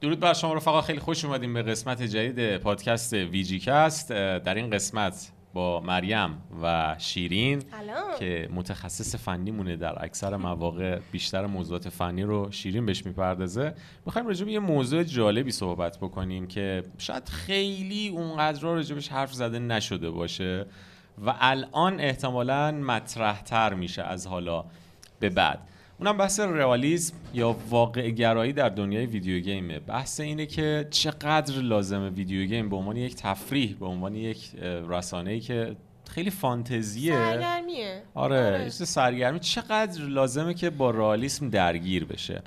درود بر شما رفقا. خیلی خوش اومدیم به قسمت جدید پادکست ویجی کست در این قسمت با مریم و شیرین. که متخصص فنی مونه در اکثر مواقع بیشتر موضوعات فنی رو شیرین بهش می‌پردازه. می‌خوایم راجع به یه موضوع جالبی صحبت بکنیم که شاید خیلی اونقدر راجبش حرف زده نشده باشه و الان احتمالا مطرح تر میشه از حالا به بعد. اونم بحث رئالیسم یا واقع گرایی در دنیای ویدیو گیمه بحث اینه که چقدر لازمه ویدیو گیم به عنوان یک تفریح به عنوان یک رسانه ای که خیلی فانتزیه سرگرمیه آره, آره. آره. سرگرمی چقدر لازمه که با رئالیسم درگیر بشه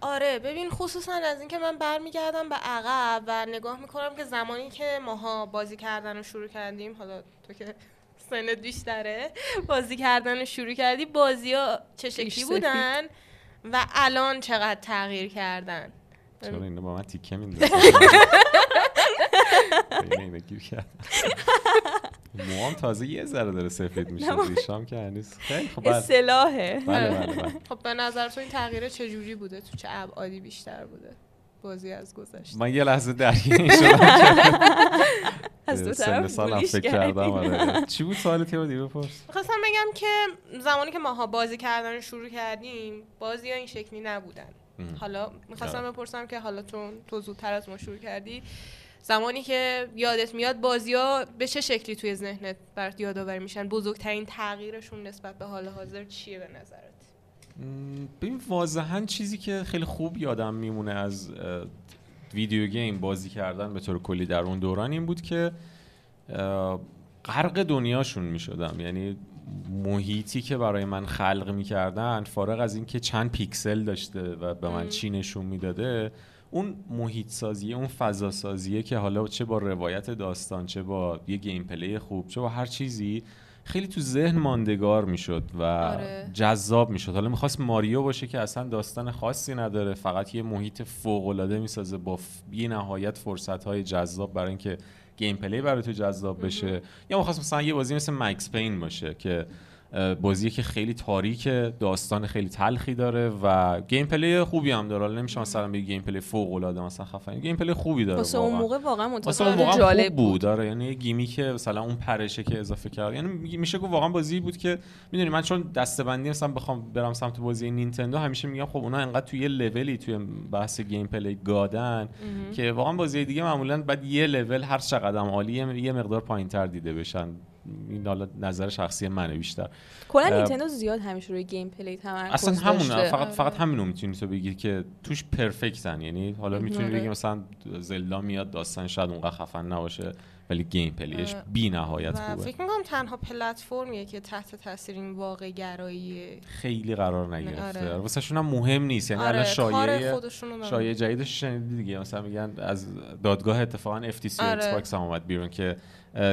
آره ببین خصوصا از اینکه من برمیگردم به عقب و نگاه می‌کنم که زمانی که ماها بازی کردن رو شروع کردیم حالا تو که سنت بیشتره. بازی کردن رو شروع کردی بازی ها چه شکلی بودن و الان چقدر تغییر کردن؟ چرا اینا با من تیکه میندازن بین اینا گیر کردم. موام تازه یه ذره داره سفید میشه ریشام که هنوز. خیلی خب بله. اصطلاحه بله بله, بله. خب به نظر تو این تغییر چجوری بوده؟ تو چه ابعادی بیشتر بوده؟ بازی از گذشته من یه لحظه درگیر شدم از دو طرف سالم فکر. کردم آره چی بود سوالت یه دیگه بپرس خواستم بگم که زمانی که ماها بازی کردن رو شروع کردیم بازی ها این شکلی نبودن. حالا می‌خواستم آره. بپرسم که حالا تو تو زودتر از ما شروع کردی زمانی که یادت میاد بازی ها به چه شکلی توی ذهنت برات یادآوری میشن بزرگترین تغییرشون نسبت به حال حاضر چیه به نظرت ببین واضحا چیزی که خیلی خوب یادم میمونه از video game بازی کردن به طور کلی در اون دوران این بود که غرق دنیاشون می‌شدم یعنی محیطی که برای من خلق می‌کردن فارغ از اینکه چند پیکسل داشته و به من. چی نشون می‌داده اون محیط سازیه اون فضا سازیه که حالا چه با روایت داستان چه با یه gameplay خوب چه با هر چیزی خیلی تو ذهن ماندگار می‌شد و آره. جذاب می‌شد حالا می‌خواست ماریو باشه که اصلا داستان خاصی نداره فقط یه محیط فوق العاده می‌سازه با. بی نهایت فرصت های جذاب برای اینکه gameplay برای تو جذاب بشه یا می‌خواست مثلا یه بازی مثل مکس پین باشه که بازی که خیلی تاریک داستان خیلی تلخی داره و gameplay خوبی هم داره. حالا نمیشه مثلا بگی gameplay فوق العاده مثلا خفن gameplay خوبی داره واسه اون. موقع واقعا متفاوت جالب خوب بود. آره یعنی game ی که مثلا اون پرشه که اضافه کرد. یعنی می- میشه گفت واقعا بازی بود که می‌دونی من چون دستبندی مثلا بخوام برم سمت بازی نینتندو همیشه میگم خب اونا انقدر توی یه لولی توی بحث gameplay god ن که واقعا بازی دیگه معمولا بعد یه لول هر چقدر هم عالی یه مقدار پایینتر دیده بشن. این حالا نظر شخصی منه بیشتر کلا نینتندو زیاد همیشه روی گیم پلی تمرکز اصلا همون داشته. فقط آره. فقط همینو می‌تونی تو بگی که توش perfect ن یعنی حالا می‌تونی آره. بگی مثلا زلدا میاد داستان شاید اونقدر خفن نباشه ولی gameplay ش آره. بی نهایت و خوبه فکر می‌کنم تنها پلتفرمیه که تحت تاثیر این واقع گرایی خیلی قرار نگرفته آره. واسه شون هم مهم نیست یعنی آره الان شایعه. شایعه جدیدش شنیدی دیگه مثلا میگن از دادگاه اتفاقا FTC آره. ایکس باکس هم اومد بیرون که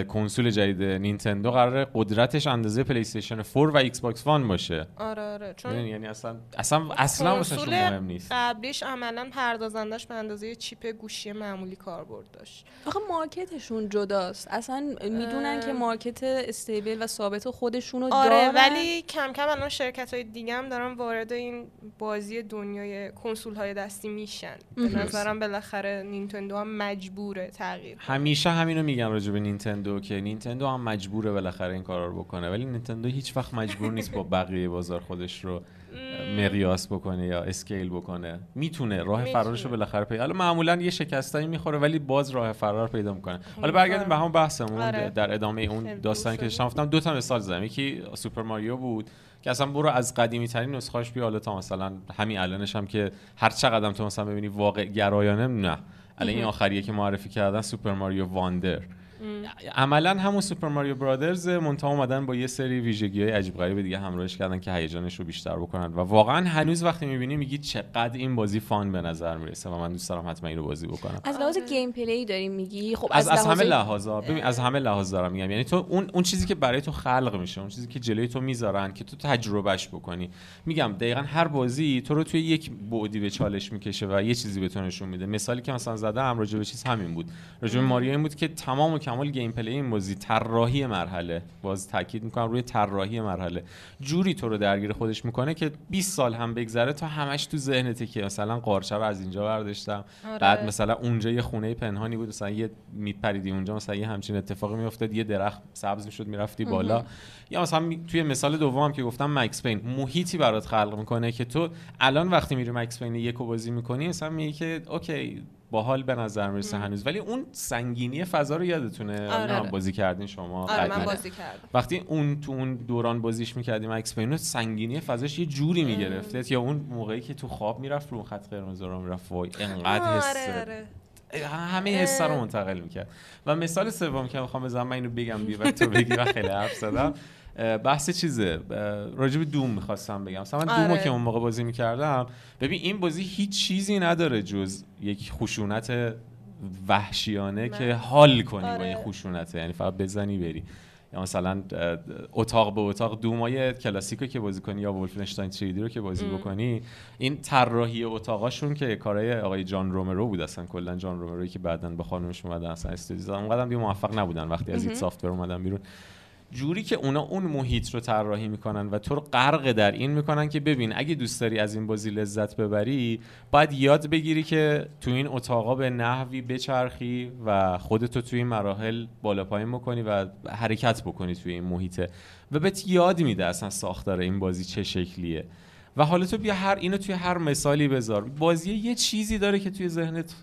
کنسول جدید نینتندو قراره قدرتش اندازه پلی استیشن 4 و ایکس باکس وان باشه آره آره چون؟ یعنی اصلا اصلا اصلا مهم نیست قبلیش عملا پردازندش به اندازه chip گوشی معمولی کاربرد داشت آخه market شون جداست اصلا می‌دونن اه. که market stable و ثابت خودشونو آره دارن ولی کم کم الان شرکت های دیگه هم دارن وارد این بازی دنیای کنسول های دستی میشن به. نظرم بالاخره نینتندو هم مجبوره تغییر. همیشه همینو میگن راجع به نینتندو که نینتندو هم مجبوره بالاخره این کارا رو بکنه. ولی نینتندو هیچ وقت مجبور نیست با بقیه بازار خودش رو مقیاس بکنه یا scale بکنه. می‌تونه راه می‌تونه. فرارش رو بالاخره پیدا حالا معمولا یه شکستایی می‌خوره ولی باز راه فرار پیدا می‌کنه. حالا برگردیم به همون بحثمون آره. در ادامه اون خیلی داستانی که داشتم. گفتم دو تا مثال زدم. یکی سوپر ماریو بود که اصلا برو از قدیمی ترین نسخه‌اش بیا حالا تا مثلا همین الانش هم که هر چقدر تو مثلا ببینی واقع گرایانه نه. الان این آخریه که معرفی کردن Super Mario Wonder عملا همون Super Mario Bros منتها اومدن با یه سری ویژگی های عجیب غریب دیگه همراهش کردن که هیجانش رو بیشتر بکنن. و واقعا هنوز وقتی می‌بینی میگی چقدر این بازی fun به نظر می‌رسه و من دوست دارم حتما این رو بازی بکنم. از لحاظ. gameplay داریم میگی؟ خب از, از همه لحاظ- لحاظا. ببین از همه لحاظ دارم میگم. یعنی تو اون اون چیزی که برای تو خلق میشه اون چیزی که جلوی تو می‌ذارن که تو تجربهش بکنی. میگم دقیقا هر بازی تو رو توی یک بعدی به چالش می‌کشه و یه چیزی به تو نشون میده. مثالی که مثلا زدم راجع به چیز همین بود. راجع به ماریو این بود که تمام و کمال گیم پلی این بازی طراحی مرحله. باز تاکید می‌کنم روی طراحی مرحله. جوری تو رو درگیر خودش می‌کنه که 20 سال هم بگذره تا همش تو ذهنته که مثلا قارچه از اینجا برداشتم. آره. بعد مثلا اونجا یه خونه پنهانی بود مثلا یه میپریدی اونجا مثلا یه همچین اتفاقی میافتاد یه درخت سبز می‌شد می‌رفتی بالا. یا مثلا می- توی مثال دومم که گفتم مکس پین محیطی برات خلق می‌کنه که تو الان وقتی میری مکس پین یکو بازی می‌کنی مثلا میگی که اوکی باحال به نظر می‌رسه هنوز. ولی اون سنگینی فضا رو یادتونه. آره. نمی‌دونم بازی کردین شما آره من. بازی کردم. وقتی اون تو اون دوران بازیش می‌کردیم مکس پین سنگینی فضاش یه جوری می‌گرفته. یا اون موقعی که تو خواب می‌رفت رو خط قرمز رو می‌رفت. وای انقدر حس آره. آره همه حسا رو منتقل می‌کرد. و مثال سوم که می‌خوام بزنم من اینو بگم بی تو بگی و خیلی حرف زدم. بحث چیزه؟ راجب دوم می‌خواستم بگم. مثلا من دومو آره. که اون موقع بازی می‌کردم ببین این بازی هیچ چیزی نداره جز یک خشونت وحشیانه من- که حال کنی با آره. این خشونته یعنی فقط بزنی بری. یا مثلا اتاق به اتاق دومای کلاسیکو که بازی کنی یا ولفنشتاین 3D رو که بازی ام. بکنی این طراحی اتاقاشون که کارهای آقای جان رومرو بود اصلا. کلا جان رومروی که بعدا به خانمش اومدن اصلا استودیو زدن. اونقدر دیگه موفق نبودن. وقتی از این. سافتور اومدن بیرون. جوری که اونا اون محیط رو طراحی می‌کنن و تو رو غرق در این می‌کنن که ببین اگه دوست داری از این بازی لذت ببری باید یاد بگیری که تو این اتاقا به نحوی بچرخی و خودتو توی این مراحل بالا پایین بکنی و حرکت بکنی توی این محیطه و بهت یاد میده اصلا ساختار این بازی چه شکلیه. و حالا تو بیا هر اینو توی هر مثالی بذار. بازی یه چیزی داره که توی ذهنت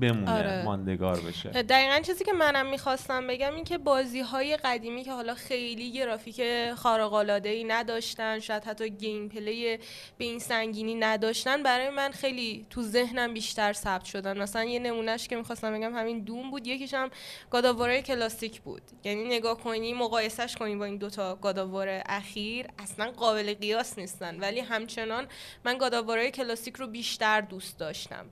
بمونه آره. ماندگار بشه. دقیقا چیزی که منم می‌خواستم بگم این که بازی های قدیمی که حالا خیلی گرافیک خارق العاده ای نداشتن شاید حتی gameplay به این سنگینی نداشتن برای من خیلی تو ذهنم بیشتر ثبت شدن. مثلا یه نمونهش که می‌خواستم بگم همین Doom بود یکیش هم God of War ه کلاسیک بود. یعنی نگاه کنی مقایسش کنی با این دوتا God of War اخیر اصلا قابل قیاس نیستن. ولی همچنان من God of War ه کلاسیک رو بیشتر دوست داشتم.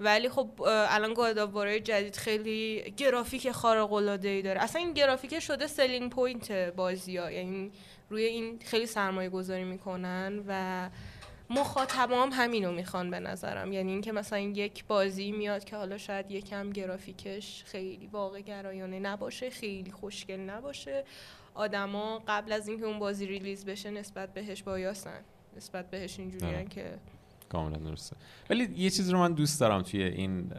ولی خب الان God of War ه جدید خیلی گرافیک خارق العاده ای داره. اصلا این گرافیک شده selling point بازی ها یعنی روی این خیلی سرمایه گذاری می‌کنن و مخاطبام همینو می‌خوان به نظرم. یعنی اینکه مثلا یک بازی میاد که حالا شاید یکم گرافیکش خیلی واقع گرایانه نباشه خیلی خوشگل نباشه. آدما قبل از اینکه اون بازی release بشه نسبت بهش bias ن نسبت بهش اینجوریان آره. که کاملا درسته. ولی یه چیز رو من دوست دارم توی این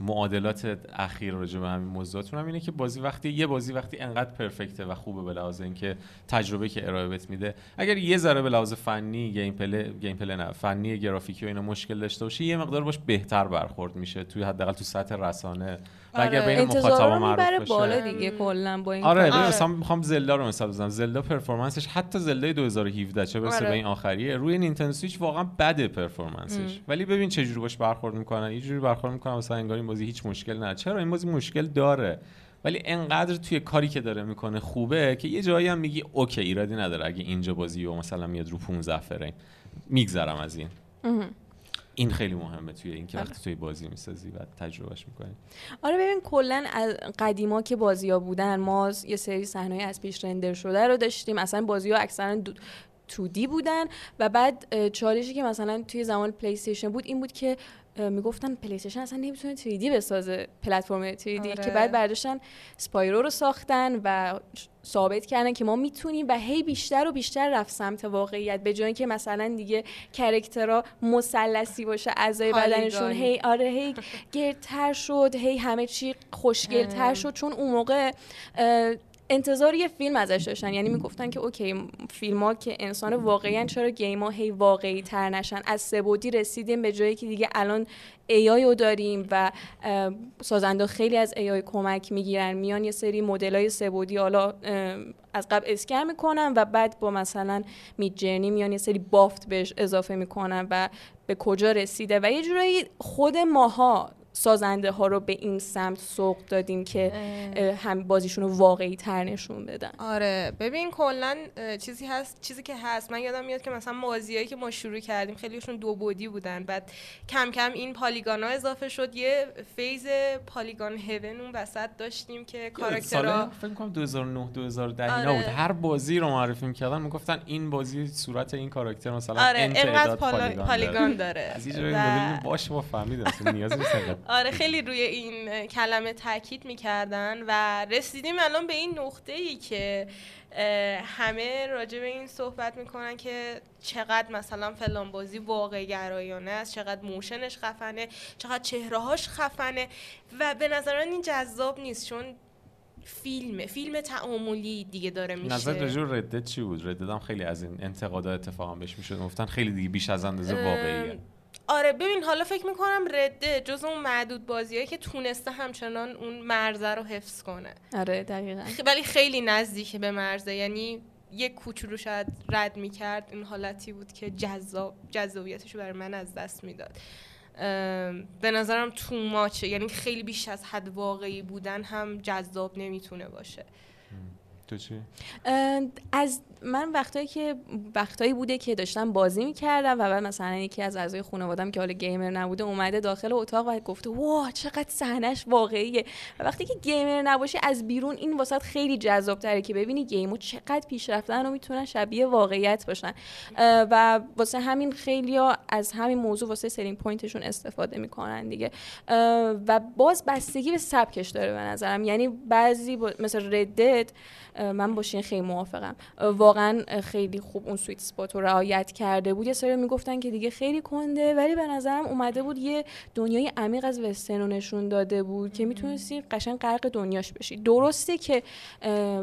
معادلات اخیر راجع به همین موضوعاتون هم اینه که بازی وقتی یه بازی وقتی انقدر perfect ه و خوبه به لحاظ اینکه تجربه که ارائه بهت میده اگر یه ذره به لحاظ فنی gameplay gameplay نه فنی گرافیکی و اینا مشکل داشته باشه یه مقدار باش بهتر برخورد میشه توی حداقل تو سطح رسانه و اگر آره. بین مخاطبا رو معروف بشه بالا دیگه کلا با این آره آره. مثلا می‌خوام Zelda رو مثال بزنم Zelda performance ش حتی Zelda 2017 چه برسه آره. به این آخریه روی Nintendo Switch واقعا بده performance ش. ولی ببین چه جوری باش برخورد می‌کنن یه جوری برخورد می‌کنن مثلا انگار بازی هیچ مشکل نداره. چرا؟ این بازی مشکل داره. ولی انقدر توی کاری که داره می‌کنه خوبه که یه جایی هم میگی okay ایرادی نداره. اگه اینجا بازی و مثلا میاد رو 15 فریم میگذرم از این. این خیلی مهمه توی این که بله. وقتی توی بازی می‌سازی و تجربهش می‌کنی. آره ببین کلا از قدیما که بازی ها بودن ما یه سری صحنه از پیش render شده رو داشتیم. اصلا بازی ها اکثرا دو 2D بودن و بعد چالشی که مثلا توی زمان پلی بود این بود که می‌گفتن PlayStation اصلا نمی‌تونه 3D بسازه پلتفرم 3D آره. که بعد برداشتن Spyro رو ساختن و ثابت کردن که ما می‌تونیم و هی بیشتر و بیشتر رفت سمت واقعیت به جای اینکه مثلا دیگه character ها مثلثی باشه اعضای بدنشون. هی آره هی گردتر شد هی همه چی خوشگلتر. شد چون اون موقع انتظار یه فیلم ازش داشتن. یعنی می‌گفتن که okay فیلم ها که انسان واقعی چرا game ها هی واقعی تر نشن؟ از سه بعدی رسیدیم به جایی که دیگه الان AI رو داریم و سازنده خیلی از AI کمک می‌گیرن. میان یه سری مدل های سبودی حالا از قبل اسکن می‌کنن و بعد با مثلا مید جرنی میان یه سری بافت بهش اضافه می‌کنن و به کجا رسیده. و یه جورایی خود ماها سازنده ها رو به این سمت سوق دادیم که هم بازیشون رو واقعی تر نشون بدن. آره ببین کلا چیزی هست چیزی که هست. من یادم میاد که مثلا بازیایی که ما شروع کردیم خیلیشون دو بعدی بودن. بعد کم کم این polygon ا اضافه شد. یه phase polygon heaven اون وسط داشتیم که کاراکترها سال فکر کنم 2009 2010 اینا آره. بود. هر بازی رو معرفی می‌کردن می‌گفتن این بازی صورت این کاراکتر مثلا آره تعداد poly- polygon داره. polygon داره. از ببینیم باش ما فهمیدیم اصلا نیازی نیست انقدر آره خیلی روی این کلمه تاکید می‌کردن و رسیدیم الان به این نقطه ای که همه راجع به این صحبت می‌کنن که چقدر مثلا فلان بازی واقع گرایانه است چقدر motion ش خفنه چقدر چهرههاش خفنه و به نظر من این جذاب نیست چون فیلم فیلم تعاملی دیگه داره میشه. نظر راجع ردت چی بود؟ ردت هم خیلی از این انتقادات اتفاقا بهش می‌شد گفتن خیلی دیگه بیش از اندازه واقعیه. آره ببین حالا فکر می‌کنم رده جز اون معدود بازیایی که تونسته همچنان اون مرزه رو حفظ کنه. آره دقیقا. ولی خیلی نزدیک به مرزه یعنی یک کوچولو شاید رد می‌کرد این حالتی بود که جذاب جذابیتش برای من از دست می‌داد. به نظرم تو ماچه یعنی خیلی بیش از حد واقعی بودن هم جذاب نمی‌تونه باشه. تو چی؟ از من وقتایی که وقتایی بوده که داشتم بازی می‌کردم و بعد مثلا یکی از اعضای خانوادم که حالا گیمر نبوده اومده داخل اتاق و گفته واه چقدر صحنش واقعیه. و وقتی که گیمر نباشه از بیرون این واسط خیلی جذاب تره که ببینی گیمو چقدر پیشرفتن و می‌تونن شبیه واقعیت باشن. و واسه همین خیلی از همین موضوع واسه selling point شون استفاده می‌کنن دیگه. و باز بستگی به سبکش داره به نظرم. یعنی بعضی مثل Red Dead من باهاش خیلی موافقم. واقعا خیلی خوب اون sweet spot رو رعایت کرده بود. یه سری می‌گفتن که دیگه خیلی کنده ولی به نظرم اومده بود یه دنیای عمیق از وسترن نشون داده بود که می‌تونستی قشنگ غرق دنیاش بشی. درسته که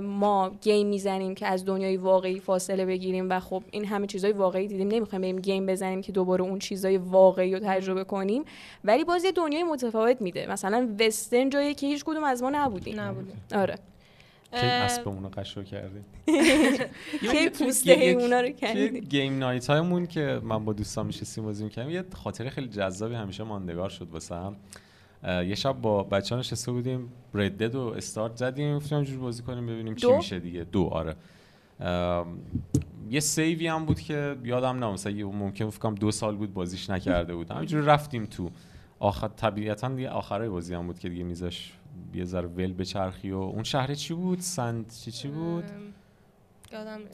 ما گیم می‌زنیم که از دنیای واقعی فاصله بگیریم و خب این همه چیزای واقعی دیدیم. نمی‌خوایم بریم گیم بزنیم که دوباره اون چیزای واقعی رو تجربه کنیم. ولی باز یه دنیای متفاوت میده. مثلا وسترن جایی که هیچ کدوم از ما نبودیم. نبودیم. آره. کی اسبمون رو قشو کردیم. کی پوسته اونا رو کردیم. گیم نایت هایمون که من با دوستان میشستیم بازی می‌کردیم یه خاطره خیلی جذابی همیشه ماندگار شد واسه هم. یه شب با بچه ها نشسته بودیم ردد و استارت زدیم گفتیم جور بازی کنیم ببینیم چی میشه دیگه. دو آره. یه سیوی هم بود که یادم نه مثلا ممکن فکرم دو سال بود بازیش نکرده بود همینجوری رفتیم تو. آخر طبیعتا دیگه آخرای بازی هم بود که دیگه میزش یه ذره ول بچرخی و اون شهر چی بود؟ سنت چی چی بود؟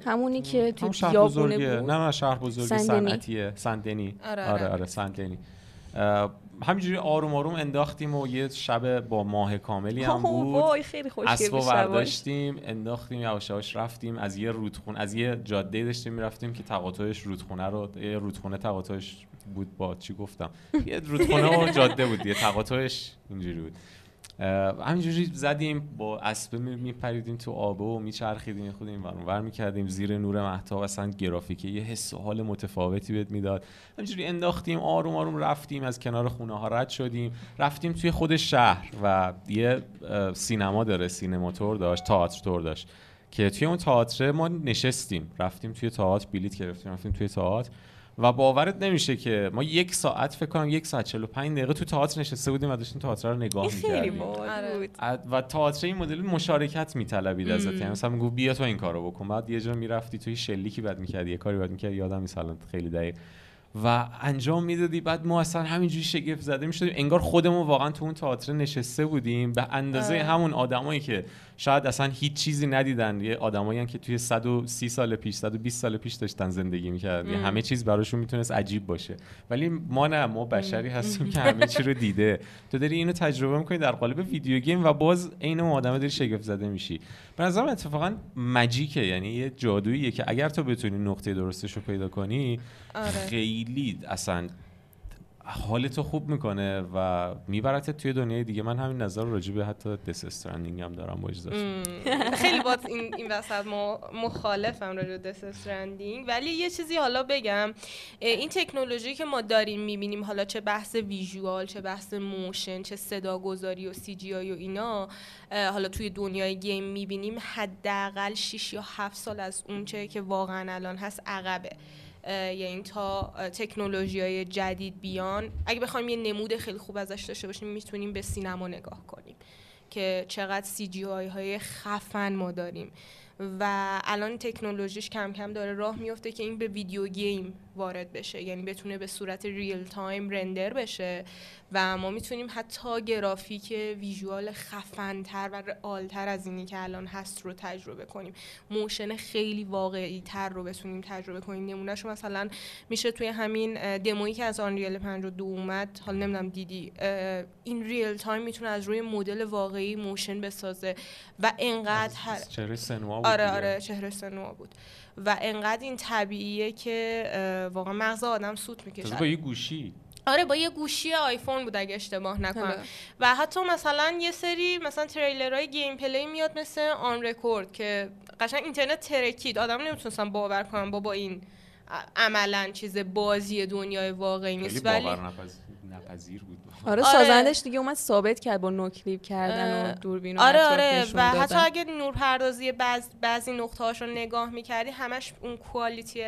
همونی که تو بیابونه بود. نه نه شهر بزرگ صنعتیه سندنی. آره آره, آره. سندنی. همینجوری آروم آروم انداختیم و یه شب با ماه کاملی هم بود. وای خیلی خوشگل برداشتیم انداختیم یواش یواش رفتیم. از یه رودخونه از یه جاده داشتیم می‌رفتیم که تقاطعش رودخونه رو یه رودخونه تقاطعش بود با چی گفتم؟ یه رودخونه و جاده بود یه تقاطعش اینجوری بود. همینجوری زدیم با اسبه میپریدیم تو آبه و میچرخیدیم خود این ور می‌کردیم زیر نور مهتاب اصلا گرافیکی یه حس و حال متفاوتی بهت می‌داد. همینجوری انداختیم آروم آروم رفتیم از کنار خونه ها رد شدیم. رفتیم توی خود شهر و یه سینما داره سینماتور داشت تئاتر تور داشت. که توی اون تئاتر ما نشستیم. رفتیم توی تئاتر بلیت گرفتیم رفتیم توی تئاتر. و باورت نمیشه که ما یک ساعت فکر کنم یک ساعت 45 دقیقه تو تئاتر نشسته بودیم و داشتیم تئاتر رو نگاه می‌کردیم. آره. و تئاتر این مدل مشارکت میطلبید ازت. یعنی مثلا میگو بیا تو این کارو بکن. بعد یه جا می‌رفتی توی شلیکی بعد می‌کردی یه کاری بعد می‌کردی. یادم نیست خیلی دقیق. و انجام می‌دادی. بعد ما اصلا همینجوری شگفت زده می‌شدیم. انگار خودمون واقعا تو اون تئاتر نشسته بودیم. به اندازه آه. همون آدمایی که شاید اصلا هیچ چیزی ندیدن. یه آدمایی که توی 130 سال پیش 120 سال پیش داشتن زندگی می‌کردن. همه چیز براشون می‌تونست عجیب باشه. ولی ما نه ما بشری هستیم که همه چی رو دیده. تو داری اینو تجربه می‌کنی در قالب ویدیو گیم و باز عین اون آدمه داری شگفت زده میشی. به نظرم اتفاقا ماجیکه یعنی یه جادوییه که اگر تو بتونی نقطه درستش رو پیدا کنی آره. خیلی اصلا حالتو خوب می‌کنه و میبرت توی دنیای دیگه. من همین نظر راجع به حتی Death Stranding هم دارم با خیلی با این این وسط مخالفم راجع Death Stranding ولی یه چیزی حالا بگم. این تکنولوژی که ما داریم می‌بینیم حالا چه بحث visual چه بحث motion چه صدا گذاری و CGI و اینا حالا توی دنیای game می‌بینیم حداقل 6 یا 7 سال از اونچه که واقعا الان هست عقبه. یعنی تا تکنولوژی های جدید بیان. اگه بخوایم یه نمود خیلی خوب ازش داشته باشیم می‌تونیم به سینما نگاه کنیم که چقدر CG های خفن ما داریم. و الان تکنولوژیش کم کم داره راه میفته که این به video game وارد بشه یعنی بتونه به صورت real time render بشه. و ما می‌تونیم حتی گرافیک visual خفنتر و real تر از اینی که الان هست رو تجربه کنیم. motion خیلی واقعی تر رو بتونیم تجربه کنیم. نمونهش مثلا میشه توی همین دمویی که از Unreal 5.2 اومد حالا نمی‌دونم دیدی این real time می‌تونه از روی مدل واقعی motion بسازه و انقدر هر... چهره Senua بود آره آره چهره Senua بود. و انقدر این طبیعیه که واقعا مغز آدم سوت می‌کشه. با یه گوشی. آره با یه گوشی آیفون بود اگه اشتباه نکنم. و حتی مثلا یه سری مثلا تریلرهای gameplay میاد مثل Unrecord که قشنگ اینترنت ترکید. آدم نمی‌تونستم باور کنم با با این عملا چیز بازی دنیای واقعی نیست. ولی نپذیر بود. آره, آره. سازندش دیگه اومد ثابت کرد با noclip کردن و دوربین آره آره. و حتی اگه نورپردازی بعض بعضی نقطه رو نگاه می‌کردی همش اون quality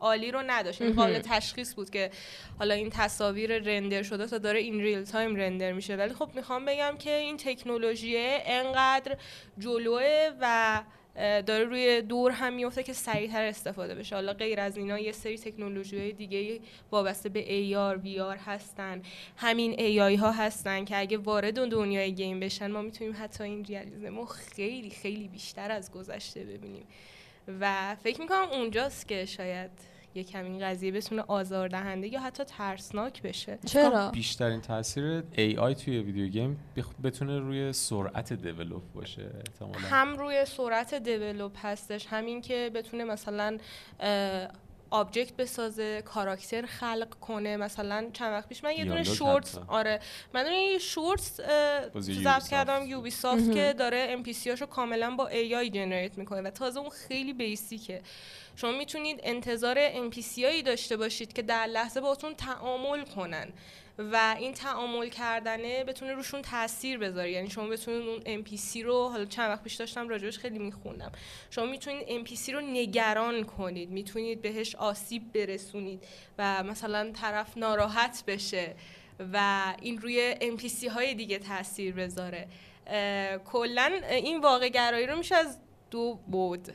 عالی رو نداشت. این قابل تشخیص بود که حالا این تصاویر رندر شده یا داره این real time رندر میشه. ولی خب می‌خوام بگم که این تکنولوژی انقدر جلوه و داره روی دور هم میفته که سریعتر استفاده بشه. حالا غیر از اینا یه سری تکنولوژی های دیگه وابسته به AR VR هستن. همین AI ها هستن که اگه وارد اون دنیای گیم بشن ما می‌تونیم حتی این ریالیزم خیلی خیلی بیشتر از گذشته ببینیم. و فکر می‌کنم اونجاست که شاید یه کمی این قضیه بتونه آزاردهنده یا حتی ترسناک بشه. چرا؟ بیشترین تاثیر AI توی ویدیو گیم بتونه روی سرعت develop باشه احتمالا. هم روی سرعت develop هستش همین که بتونه مثلا object بسازه کاراکتر خلق کنه مثلا چند وقت پیش من یه دونه شورت آره من دونه یه شورت ضبط کردم Ubisoft که داره NPC هاشو کاملا با AI generate می‌کنه و تازه اون خیلی basic ه شما می‌تونید انتظار NPC هایی داشته باشید که در لحظه باتون تعامل کنن و این تعامل کردنه بتونه روشون تاثیر بذاره. یعنی شما بتونید اون NPC رو حالا چند وقت پیش داشتم راجبش خیلی میخوندم. شما می‌تونید NPC رو نگران کنید. می‌تونید بهش آسیب برسونید و مثلا طرف ناراحت بشه و این روی NPC های دیگه تاثیر بذاره. کلا این واقع گرایی رو میشه از دو بود.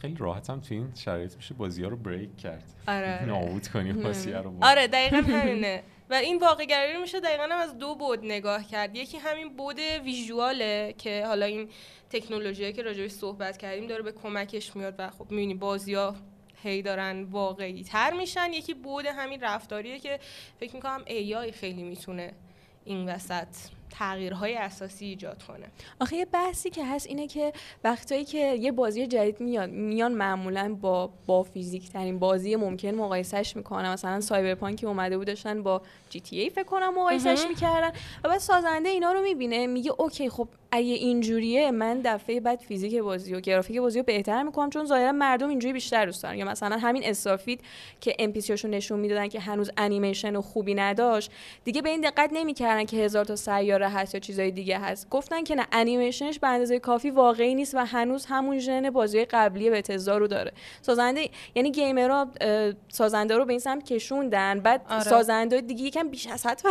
خیلی راحت هم تو این شرایط میشه بازی ها رو بریک کرد. آره نابود کنیم بازی رو. آره دقیقا همینه. و این واقع رو میشه دقیقا هم از دو بود نگاه کرد. یکی همین بود ویژواله که حالا این تکنولوژی که راجعش صحبت کردیم داره به کمکش میاد و خب می‌بینی بازی ها هی دارن واقعی تر میشن. یکی بود همین رفتاریه که فکر می‌کنم ای خیلی می‌تونه این وسط تغییرهای اساسی ایجاد کنه. آخه یه بحثی که هست اینه که وقتایی که یه بازی جدید میاد میان معمولا با با فیزیک ترین بازی ممکن مقایسش می‌کنن. مثلا سایبرپانک اومده بود داشتن با GTA فکر کنم مقایسش می‌کردن و بعد سازنده اینا رو می‌بینه میگه okay خب اگه اینجوریه من دفعه بعد فیزیک بازی و گرافیک بازی رو بهتر می‌کنم چون ظاهرا مردم اینجوری بیشتر دوست دارن. یا مثلا همین Starfield که NPC نشون می‌دادن که هنوز انیمیشن و خوبی نداشت دیگه به این دقت نمی‌کردن که هزار تا سیاره هست یا چیزای دیگه هست. گفتن که نه انیمیشنش به اندازه کافی واقعی نیست و هنوز همون ژن بازی قبلی به رو داره. سازنده یعنی گیمرها سازنده رو به این سمت کشوندن. بعد آره. سازنده دیگه یکم بیش از حد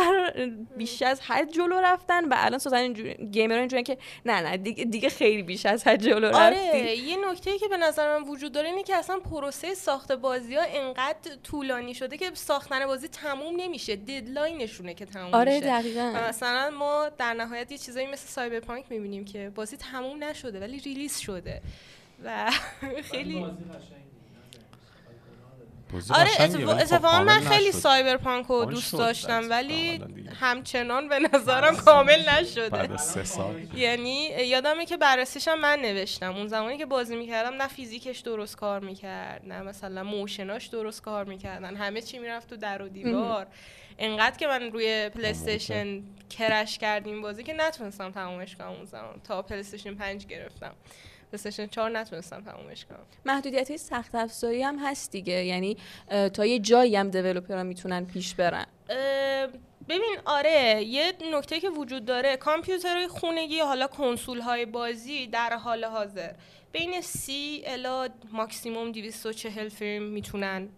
بیش از حد جلو رفتن و الان سازنده گیمرها اینجوریه که نه نه دیگه, دیگه خیلی بیش از حد جلو آره یه نکته ای که به نظر من وجود داره اینه که اصلا پروسه ساخت بازی ها انقدر طولانی شده که ساختن بازی تموم نمیشه deadline شونه که تموم آره میشه. دقیقاً. مثلا ما در نهایت یه چیزایی مثل Cyberpunk می‌بینیم که بازی تموم نشده ولی release شده و خیلی آره اتفاقا من خیلی سایبرپانک رو دوست داشتم ولی همچنان به نظرم کامل نشده. یعنی یادمه که بررسیشم من نوشتم. اون زمانی که بازی می‌کردم نه فیزیکش درست کار می‌کرد نه مثلا موشناش درست کار می‌کردن. همه چی می‌رفت تو در و دیوار. انقدر که من روی پلیستشن کرش کردیم بازی که نتونستم تمومش کنم اون زمان. تا پلیستشن 5 گرفتم. پلیستشن 4 نتونستم تمومش کنم. محدودیت های سخت افزاری هم هست دیگه. یعنی تا یه جایی هم دیولپرها می‌تونن پیش برن. ببین آره یه نکته که وجود داره کامپیوترهای خونگی حالا کنسول های بازی در حال حاضر. بین سی الا ماکسیموم 240 فریم می‌تونن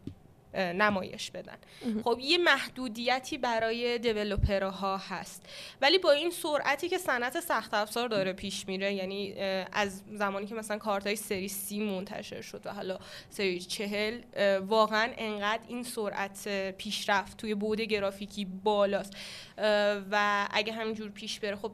نمایش بدن. خب یه محدودیتی برای دیولوپرها هست. ولی با این سرعتی که صنعت سخت افزار داره پیش میره یعنی از زمانی که مثلا کارت های سری سی منتشر شد و حالا سری چهل واقعا انقدر این سرعت پیشرفت توی بعد گرافیکی بالاست. و اگه همینجور پیش بره خب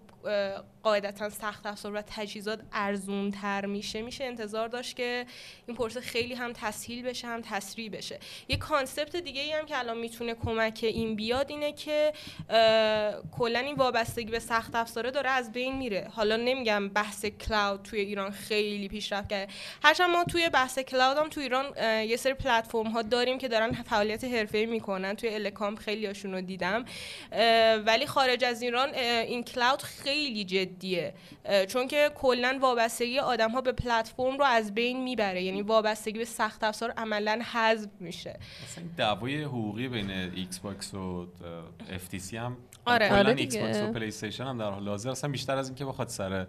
قاعدتا سخت افزار و تجهیزات ارزون تر میشه. میشه انتظار داشت که این پروسه خیلی هم تسهیل بشه هم تسریع بشه. یه concept دیگه ای هم که الان می‌تونه کمک این بیاد اینه که کلا این وابستگی به سخت افزاره داره از بین میره. حالا نمیگم بحث کلاود توی ایران خیلی پیشرفت کرده. هرچند ما توی بحث کلاود هم توی ایران یه سری پلتفرم ها داریم که دارن فعالیت حرفه‌ای می‌کنن. توی الکام خیلی رو دیدم ولی خارج از ایران این کلاود خیلی جدیه چون که کلا وابستگی آدم ها به پلتفرم رو از بین می‌بره. یعنی وابستگی به سخت افزار عملا حذف میشه. مثلا دعوای حقوقی بین Xbox و FTC هم آره. آره Xbox و PlayStation هم در حال حاضر. اصلا بیشتر از اینکه بخواد سر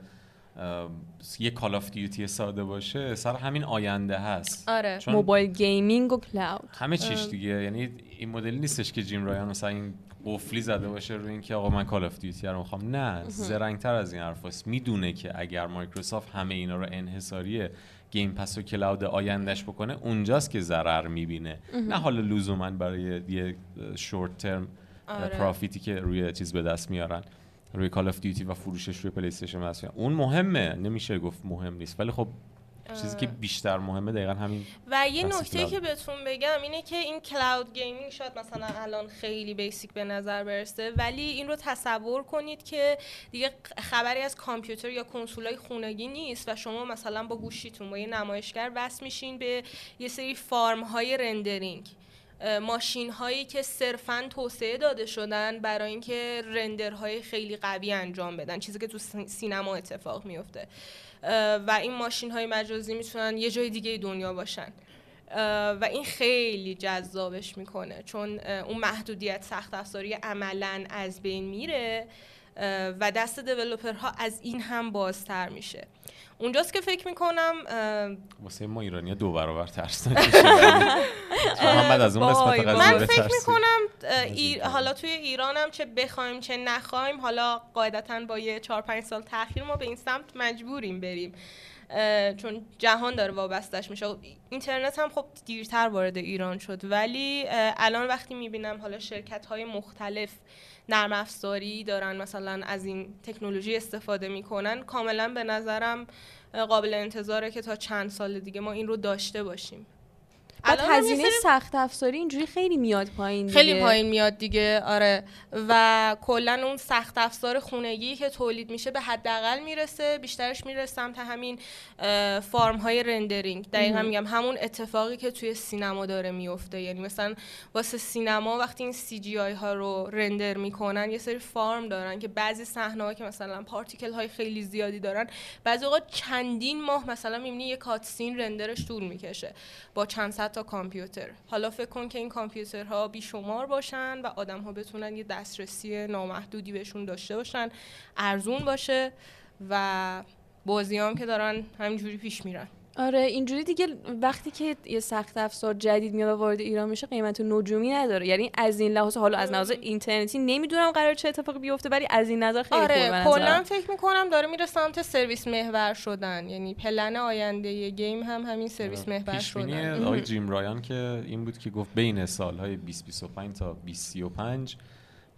یه Call of Duty ساده باشه سر همین آینده هست. آره. موبایل gaming و cloud همه چیش دیگه. یعنی این مدلی نیستش که جیم رایان مثلا این قفلی زده باشه روی اینکه آقا من Call of Duty رو می‌خوام. نه زرنگتر از این حرفاست می‌دونه که اگر مایکروسافت همه اینا رو انحصاری Game Pass و cloud آینده‌ش بکنه اونجاست که ضرر می‌بینه. نه حالا لزوما برای یه short term profit ی که روی چیز به دست میارن روی Call of Duty و فروشش روی PlayStation اون مهمه. نمیشه گفت مهم نیست. ولی خب چیزی که بیشتر مهمه دقیقا همین و یه نکته که بهتون بگم اینه که این cloud gaming شاید مثلا الان خیلی basic به نظر برسه ولی این رو تصور کنید که دیگه خبری از کامپیوتر یا کنسولای خونگی نیست و شما مثلا با گوشیتون با یه نمایشگر وصل میشین به یه سری فارم های رندرینگ ماشین هایی که صرفا توسعه داده شدن برای اینکه رندرهای خیلی قوی انجام بدن چیزی که تو سینما اتفاق میفته و این ماشین های مجازی می‌تونن یه جای دیگه دنیا باشن. و این خیلی جذابش می‌کنه چون اون محدودیت سخت افزاری عملا از بین میره و دست دیولوپرها از این هم بازتر میشه. اونجاست که فکر می‌کنم واسه ما ایرانی دو برابر ترس محمد از اون قسمت من فکر می‌کنم حالا توی ایرانم چه بخوایم چه نخوایم حالا قاعدتا با یه چهار پنج سال تاخیر ما به این سمت مجبوریم بریم. چون جهان داره وابستش میشه اینترنت هم خب دیرتر وارد ایران شد. ولی الان وقتی می‌بینم حالا شرکت های مختلف نرم افزاری دارن مثلا از این تکنولوژی استفاده می‌کنن کاملا به نظرم قابل انتظاره که تا چند سال دیگه ما این رو داشته باشیم. بعد هزینه سخت افزاری اینجوری خیلی میاد پایین دیگه. خیلی پایین میاد دیگه آره. و کلا اون سخت افزار خونگی که تولید میشه به حداقل می‌رسه بیشترش می‌رسه سمت همین فارم های رندرینگ. دقیقا میگم همون اتفاقی که توی سینما داره میفته. یعنی مثلا واسه سینما وقتی این سی جی آی ها رو رندر می‌کنن یه سری فارم دارن که بعضی صحنه که مثلا پارتیکل های خیلی زیادی دارن بعضی اوقات چندین ماه مثلا می‌بینی یه کاتسین رندرش طول می‌کشه. با چند تا کامپیوتر. حالا فکر کن که این کامپیوترها بیشمار باشن و آدم ها بتونن یه دسترسی نامحدودی بهشون داشته باشن ارزون باشه و بازی هم که دارن همینجوری پیش میرن. آره اینجوری دیگه وقتی که یه سخت افزار جدید میاد و وارد ایران میشه قیمت نجومی نداره. یعنی از این لحاظ حالا از لحاظ اینترنتی نمی‌دونم قرار چه اتفاقی بیفته ولی از این نظر خیلی آره کلا فکر می‌کنم داره میره سمت سرویس محور شدن. یعنی پلن آینده game هم همین سرویس آره. محور شدن. آقای جیم رایان که این بود که گفت بین سالهای 2025 تا 2035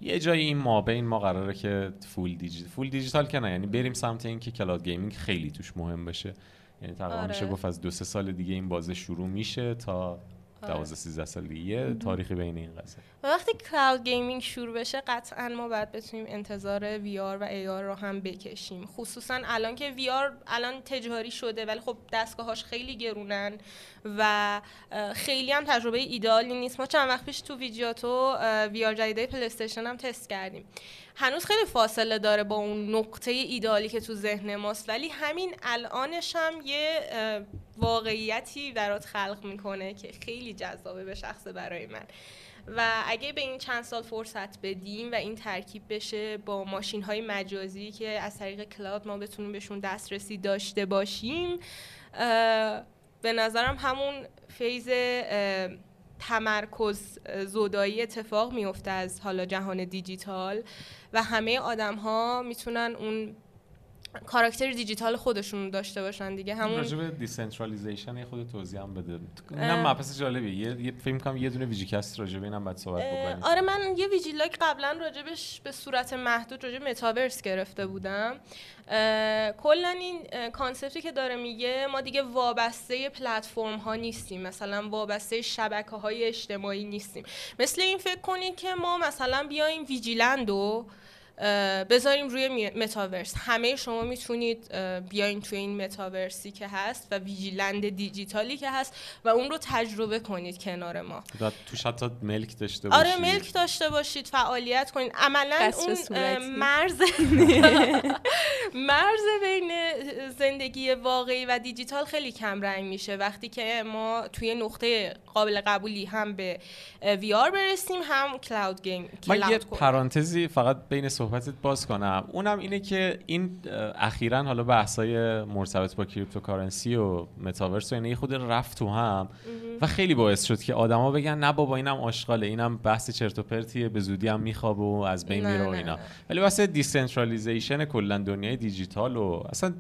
یه جایی این ما بین ما قراره که full digital full digital که نه. یعنی بریم سمت اینکه cloud gaming خیلی توش مهم بشه یعنی تقریبا میشه آره. گفت از دو سه سال دیگه این بازه شروع میشه تا 12 13 سال دیگه تاریخی بین این قضیه. و وقتی cloud gaming شروع بشه قطعا ما باید بتونیم انتظار VR و AR رو هم بکشیم. خصوصا الان که VR الان تجاری شده ولی خب دستگاهاش خیلی گرونن. و خیلی هم تجربه ایده‌آلی نیست. ما چند وقت پیش تو ویدیوتو VR جدیده پلی هم تست کردیم. هنوز خیلی فاصله داره با اون نقطه ایده‌آلی که تو ذهن ماست ولی همین الانش هم یه واقعیتی برات خلق می‌کنه که خیلی جذابه به شخص برای من. و اگه به این چند سال فرصت بدیم و این ترکیب بشه با ماشین های مجازی که از طریق کلاود ما بتونیم بهشون دسترسی داشته باشیم به نظرم همون فیز تمرکز زودایی اتفاق میفته از حالا جهان دیجیتال و همه آدم ها می‌تونن اون کاراکتر دیجیتال خودشون داشته باشن دیگه. همون راجع به decentralization یه خود توضیح هم بده. اینم مبحث جالبیه. یه, یه فیلم کنم یه دونه ویجیکست راجع به اینم بعد صحبت بکنیم. آره من یه ویجیلاک قبلا راجبش به صورت محدود راجع متاورس گرفته بودم. کلا این concept ی که داره میگه ما دیگه وابسته پلتفرم ها نیستیم. مثلا وابسته شبکه های اجتماعی نیستیم. مثل این فکر کنید که ما مثلا بیایم ویجیلند و بذاریم روی متاورس. همه شما می‌تونید بیاین توی این متاورسی که هست و ویژیلند دیجیتالی که هست و اون رو تجربه کنید کنار ما. توش حتی ملک داشته باشید. آره ملک داشته باشید فعالیت کنید. عملا اون مرز مرز بین زندگی واقعی و دیجیتال خیلی کم رنگ میشه. وقتی که ما توی نقطه قابل قبولی هم به VR برسیم هم cloud game من یه پرانتزی فقط بین صحبتت باز کنم. اونم اینه که این اخیرا حالا بحثای مرتبط با cryptocurrency و متاورس و اینه خورد رفت تو هم. و خیلی باعث شد که آدما بگن نه بابا اینم آشغاله اینم بحث چرت و پرتیه به زودی هم میخوابه و از بین میره و اینا. ولی واسه decentralization کلا دنیای دیجیتال و اصلا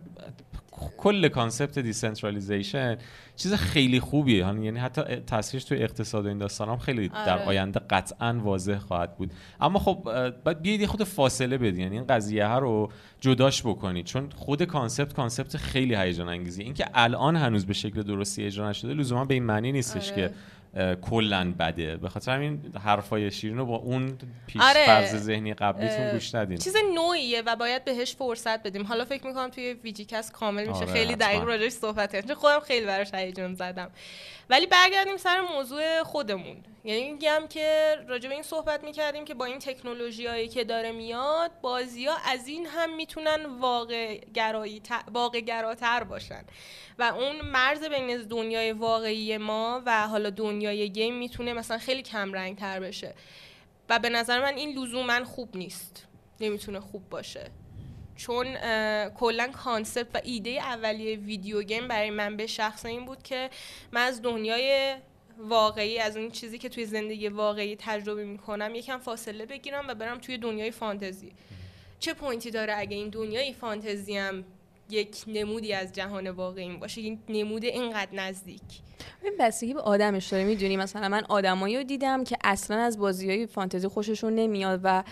کل concept decentralization چیز خیلی خوبیه. یعنی حتی تاثیرش توی اقتصاد و این داستان هم خیلی در آره. آینده قطعا واضح خواهد بود. اما خب باید بیاید خود فاصله بدین یعنی این قضیه ها رو جداش بکنید چون خود concept concept خیلی هیجان انگیزی اینکه الان هنوز به شکل درستی اجرا نشده لزوما به این معنی نیستش که آره. کلا بده. به خاطر همین حرفای شیرین رو با اون پیش آره. فرض ذهنی قبلیتون گوش ندین. چیز نوییه و باید بهش فرصت بدیم. حالا فکر می‌کنم توی ویجیکس کامل میشه. آره خیلی دقیق راجعش صحبت کردم خودم خیلی براش هیجان زدم. ولی برگردیم سر موضوع خودمون. یعنی میگم که راجع به این صحبت می‌کردیم که با این تکنولوژی هایی که داره میاد بازی ها از این هم می‌تونن واقع, گرایی واقع گراتر باشن. و اون مرز بین دنیای واقعی ما و حالا دنیای گیم می‌تونه مثلا خیلی کم رنگ تر بشه. و به نظر من این لزوما خوب نیست. نمی‌تونه خوب باشه. چون کلا concept و ایده اولیه video game برای من به شخص این بود که من از دنیای واقعی از اون چیزی که توی زندگی واقعی تجربه می‌کنم یکم فاصله بگیرم و برم توی دنیای فانتزی. چه point ی داره اگه این دنیای فانتزی هم یک نمودی از جهان واقعی باشه. این نمود اینقدر نزدیک. این بستگی به آدمش داره می‌دونی؟ مثلا من آدمایی رو دیدم که اصلا از بازی های فانتزی خوششون نمیاد و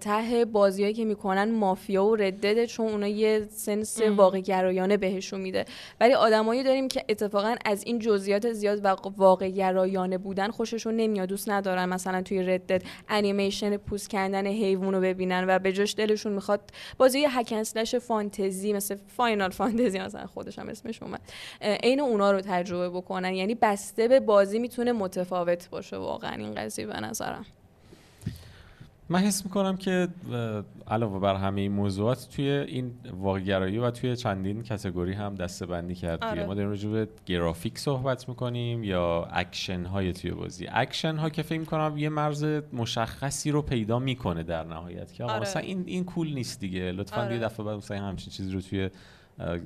ته بازیایی که می‌کنن مافیا و Red Dead ه چون اونا یه sense واقع گرایانه بهشون میده. ولی آدمایی داریم که اتفاقا از این جزئیات زیاد و واقع گرایانه بودن خوششون نمیاد. دوست ندارن مثلا توی Red Dead انیمیشن پوست کندن حیوان رو ببینن و به جاش دلشون می‌خواد بازی های فانتزی مثل فاینال فانتزی مثلا خودش هم اسمش اومد. عین اونا رو تجربه بکنن. یعنی بسته به بازی می‌تونه متفاوت باشه واقعا این قضیه به نظرم. من حس می‌کنم که علاوه بر همه این موضوعات توی این واقعگرایی و توی چندین category هم دسته بندی کرد آره. ما داریم راجع به گرافیک صحبت می‌کنیم یا اکشن های توی بازی اکشن ها که فکر می‌کنم یه مرز مشخصی رو پیدا می‌کنه در نهایت که آره. مثلا این این cool نیست دیگه لطفا آره. یه دفعه بعد مثلا همچین چیزی رو توی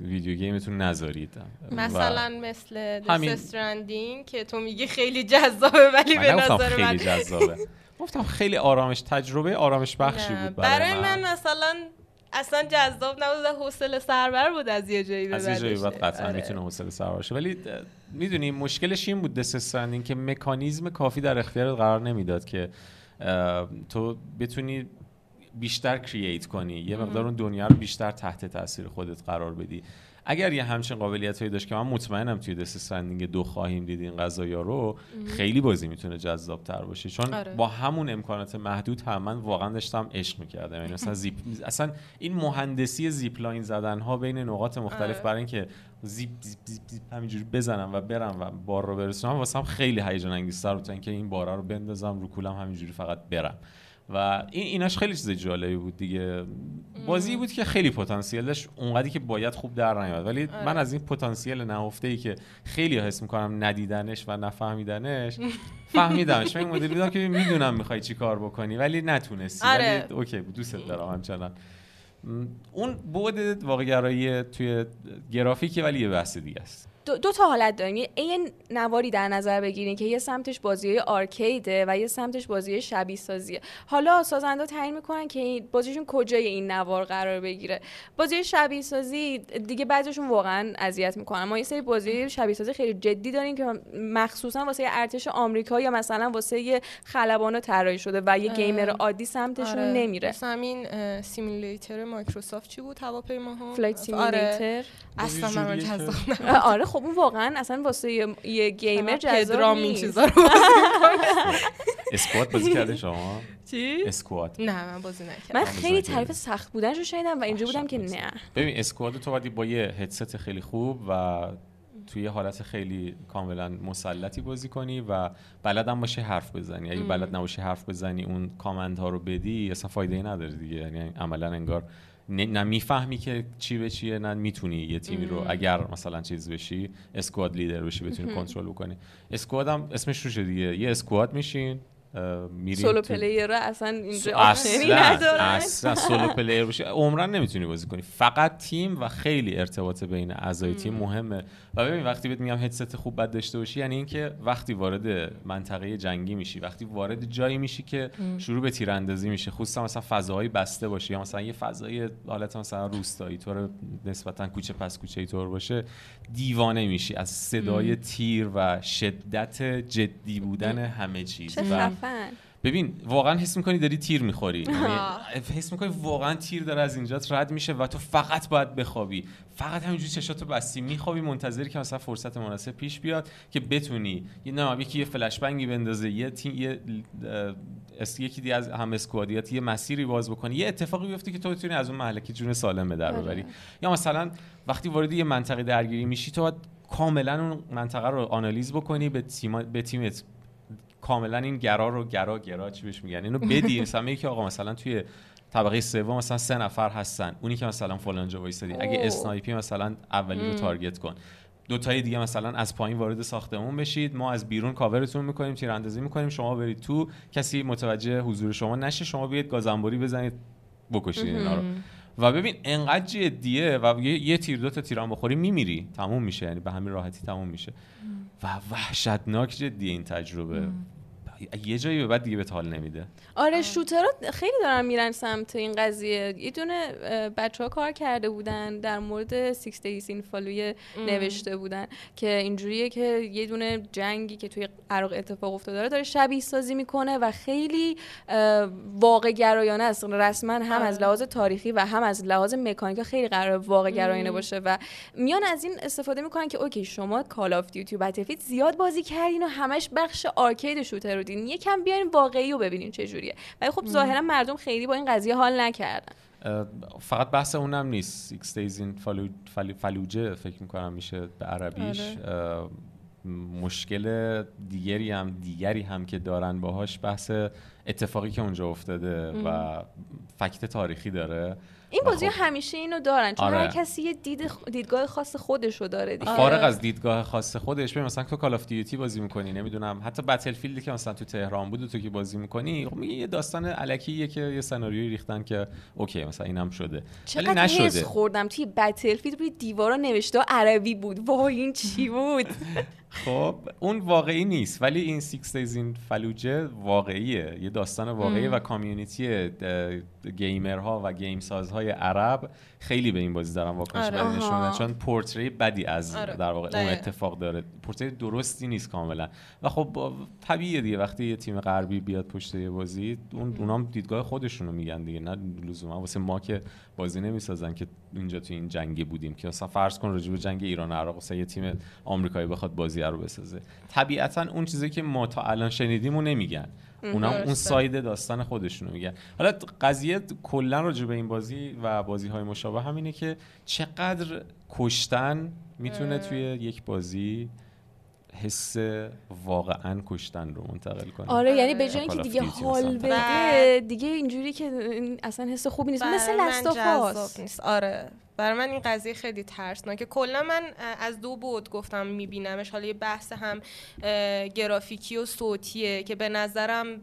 video game تون نذارید مثلا مثل همین... Stranding که تو میگی خیلی جذابه ولی به نظر خیلی جذابه گفتم خیلی آرامش تجربه آرامش بخشی بود برای, برای من. مثلا اصلا جذاب نبود حوصله سربر بود از یه جایی از یه جایی بعد قطعا آره. می‌تونه حوصله سربر شه ولی می‌دونی مشکلش این بود دست که مکانیزم کافی در اختیار قرار نمی‌داد که تو بتونی بیشتر کرییت کنی. یه مقدار اون دنیا رو بیشتر تحت تاثیر خودت قرار بدی. اگر یه همچین قابلیت هایی داشت که من مطمئنم توی دست استرندینگ دو خواهیم دید این قضايا رو خیلی بازی می‌تونه جذاب تر باشه. چون آره. با همون امکانات محدود هم من واقعا داشتم عشق می‌کردم. یعنی مثلا زیپ اصلا این مهندسی زیپ زدن ها بین نقاط مختلف آره. برای اینکه زیپ زیپ زیپ, زیپ همینجوری بزنم و برم و بار رو برسونم واسه هم خیلی هیجان انگیزتر بود اینکه این بارا رو بندازم رو کولم همینجوری فقط برم. و این ایناش خیلی چیز جالبی بود دیگه. بازی بود که خیلی پتانسیل داشت اونقدری که باید خوب در نیاد ولی آره. من از این پتانسیل نهفته ای که خیلی حس می‌کنم ندیدنش و نفهمیدنش فهمیدمش. من این مدل بودم که می‌دونم می‌خوای چی کار بکنی ولی نتونستی. آره. ولی اوکی دوست دارم همچنان. اون بود واقعگرایی توی گرافیکی ولی یه بحث دیگه است. دو, دو تا حالت داریم. یه نواری در نظر بگیریم که یه سمتش بازی آرکیده و یه سمتش بازی شبیه سازیه. حالا سازنده تعیین می‌کنن که این بازیشون کجای این نوار قرار بگیره. بازی شبیه سازی دیگه بعضیشون واقعا اذیت می‌کنن. ما یه سری بازی شبیه سازی خیلی جدی داریم که مخصوصا واسه ارتش آمریکا یا مثلا واسه یه خلبانو طراحی شده و یه گیمر عادی سمتشون آره. نمیره. مثلا همین Simulator مایکروسافت چی بود؟ هواپیماها؟ Flight آره. Simulator اصلا یه من آره خب اون واقعا اصلا واسه یه, gamer جذاب نیست. چیزا رو Squad بازی کرده شما؟ چی؟ Squad. نه من بازی نکردم. من خیلی. تعریف سخت بودنش رو شنیدم و اینجا بودم که. نه. ببین Squad تو باید با یه هدست خیلی خوب و توی یه حالت خیلی کاملا مسلطی بازی کنی و بلد هم باشی حرف بزنی. اگه بلد نباشی حرف بزنی اون کامنت ها رو بدی اصلا فایده ای نداره دیگه. یعنی عملا انگار نه, می‌فهمی که چی به چیه نه می‌تونی یه تیمی رو اگر مثلا چیز بشی squad leader بشی بتونی کنترل بکنی. Squad هم اسمش روشه دیگه. یه squad میشین اه، میرین solo player رو اصلا اینجا اصلا ندارن. اصلا solo player باشی عمرن نمی‌تونی بازی کنی. فقط تیم و خیلی ارتباط بین اعضای تیم مهمه. و ببین وقتی بهت میگم هدست خوب باید داشته باشی یعنی اینکه وقتی وارد منطقه جنگی میشی وقتی وارد جایی میشی که شروع به تیراندازی میشه خصوصا مثلا فضاهای بسته باشه یا مثلا یه فضای حالت مثلا روستایی طور نسبتا کوچه پس کوچه طور باشه دیوانه میشی. از صدای تیر و شدت جدی بودن همه چیز. چه و ببین واقعا حس می‌کنی داری تیر می‌خوری. یعنی. حس می‌کنی واقعا تیر داره از اینجا رد میشه و تو فقط باید بخوابی. فقط همینجوری چشاتو بستی میخوابی منتظری که مثلا فرصت مناسب پیش بیاد که بتونی. یه نه یکی یه فلش بنگی بندازه یه تیم یه یکی دیگه از هم اسکوادیات یه مسیری باز بکنی. یه اتفاقی بیفته که تو بتونی از اون مهلکه جون سالم به در آره. ببری. یا مثلا وقتی وارد یه منطقه درگیری میشی تو باید کاملا اون منطقه رو آنالیز بکنی به تیم به تیمت کاملا این گرا رو گرا گرا چی بهش میگن؟ اینو بدی. مثلا میگی که آقا مثلا توی طبقه سوم مثلا سه نفر هستن. اونی که مثلا فلان جا وایسادی. اگه. snipe ی مثلا اولی رو target کن. دو تای دیگه مثلا از پایین وارد ساختمون بشید. ما از بیرون کاورتون می‌کنیم تیراندازی می‌کنیم. شما برید تو. کسی متوجه حضور شما نشه. شما بیاید گازنبوری بزنید. بکشید اینا رو. و ببین انقدر جدیه و یه, یه تیر دو تا تیر اون بخوری میمیری. تموم میشه. یعنی به همین راحتی تموم میشه. و وحشتناک جدیه این تجربه. یه جایی به بعد دیگه به حال نمیده. آره shooter ها خیلی دارن میرن سمت این قضیه. یه دونه بچه ها کار کرده بودن در مورد Six Days in Fallujah نوشته بودن که اینجوریه که یه دونه جنگی که توی عراق اتفاق افتاده داره داره شبیه سازی می‌کنه و خیلی واقع گرایانه است. رسما هم از لحاظ تاریخی و هم از لحاظ مکانیکا خیلی قرار واقع گرایانه باشه و میان از این استفاده می‌کنن که اوکی شما Call of Duty و زیاد بازی کردین و همش بخش arcade shooter رو دیدین یکم بیاین واقعی رو ببینین چه جوریه. ولی خب ظاهرا مردم خیلی با این قضیه حال نکردن. فقط بحث اونم نیست. Six Days in Fallu، فل- فلوجه فکر می‌کنم میشه به عربیش. اه، مشکل دیگری هم دیگری هم که دارن باهاش بحث اتفاقی که اونجا افتاده و fact تاریخی داره. این بازی خب- همیشه اینو دارن چون آره. هر کسی یه دید دیدگاه خاص خودش رو داره دیگه. فارغ از دیدگاه خاص خودش ببین مثلا تو Call of Duty بازی می‌کنی نمی‌دونم حتی Battlefield ی که مثلا تو تهران بود و تو که بازی می‌کنی خب میگه یه داستان الکیه که یه سناریویی ریختن که اوکی مثلا اینم شده. ولی حس نشده. خوردم توی Battlefield روی دیوارا نوشته عربی بود. وای این چی بود؟ خب اون واقعی نیست. ولی این Six Days in Fallujah واقعیه. یه داستان واقعی و community gamer ها و game سازهای عرب خیلی به این بازی دارن واکنش آره. بدی نشون. چون پورتری بدی از آره. در واقع اون. اتفاق داره. پورتری درستی نیست کاملا. و خب طبیعیه دیگه. وقتی یه تیم غربی بیاد پشت یه بازی اون اونام دیدگاه خودشونو میگن دیگه نه لزوما. واسه ما که بازی نمی‌سازن که اینجا تو این جنگی بودیم که. مثلا فرض کن راجع به جنگ ایران و عراق مثلا یه تیم آمریکایی بخواد بازی رو بسازه. طبیعتا اون چیزی که ما تا الان شنیدیم و نمیگن. اونا اون درسته. ساید داستان خودشونو میگن حالا قضیه کلا راجع به این بازی و بازی های مشابه همینه که چقدر کشتن می‌تونه توی یک بازی حس واقعا کشتن رو منتقل کنه آره یعنی به آره. جای اینکه دیگه حال. بده بعد- دیگه اینجوری که اصلا حس خوبی نیست. مثل من لستافاس نیست. آره. برای من این قضیه خیلی ترسناکه. کلا من از دو بود گفتم میبینمش. حالا یه بحث هم گرافیکی و صوتیه که به نظرم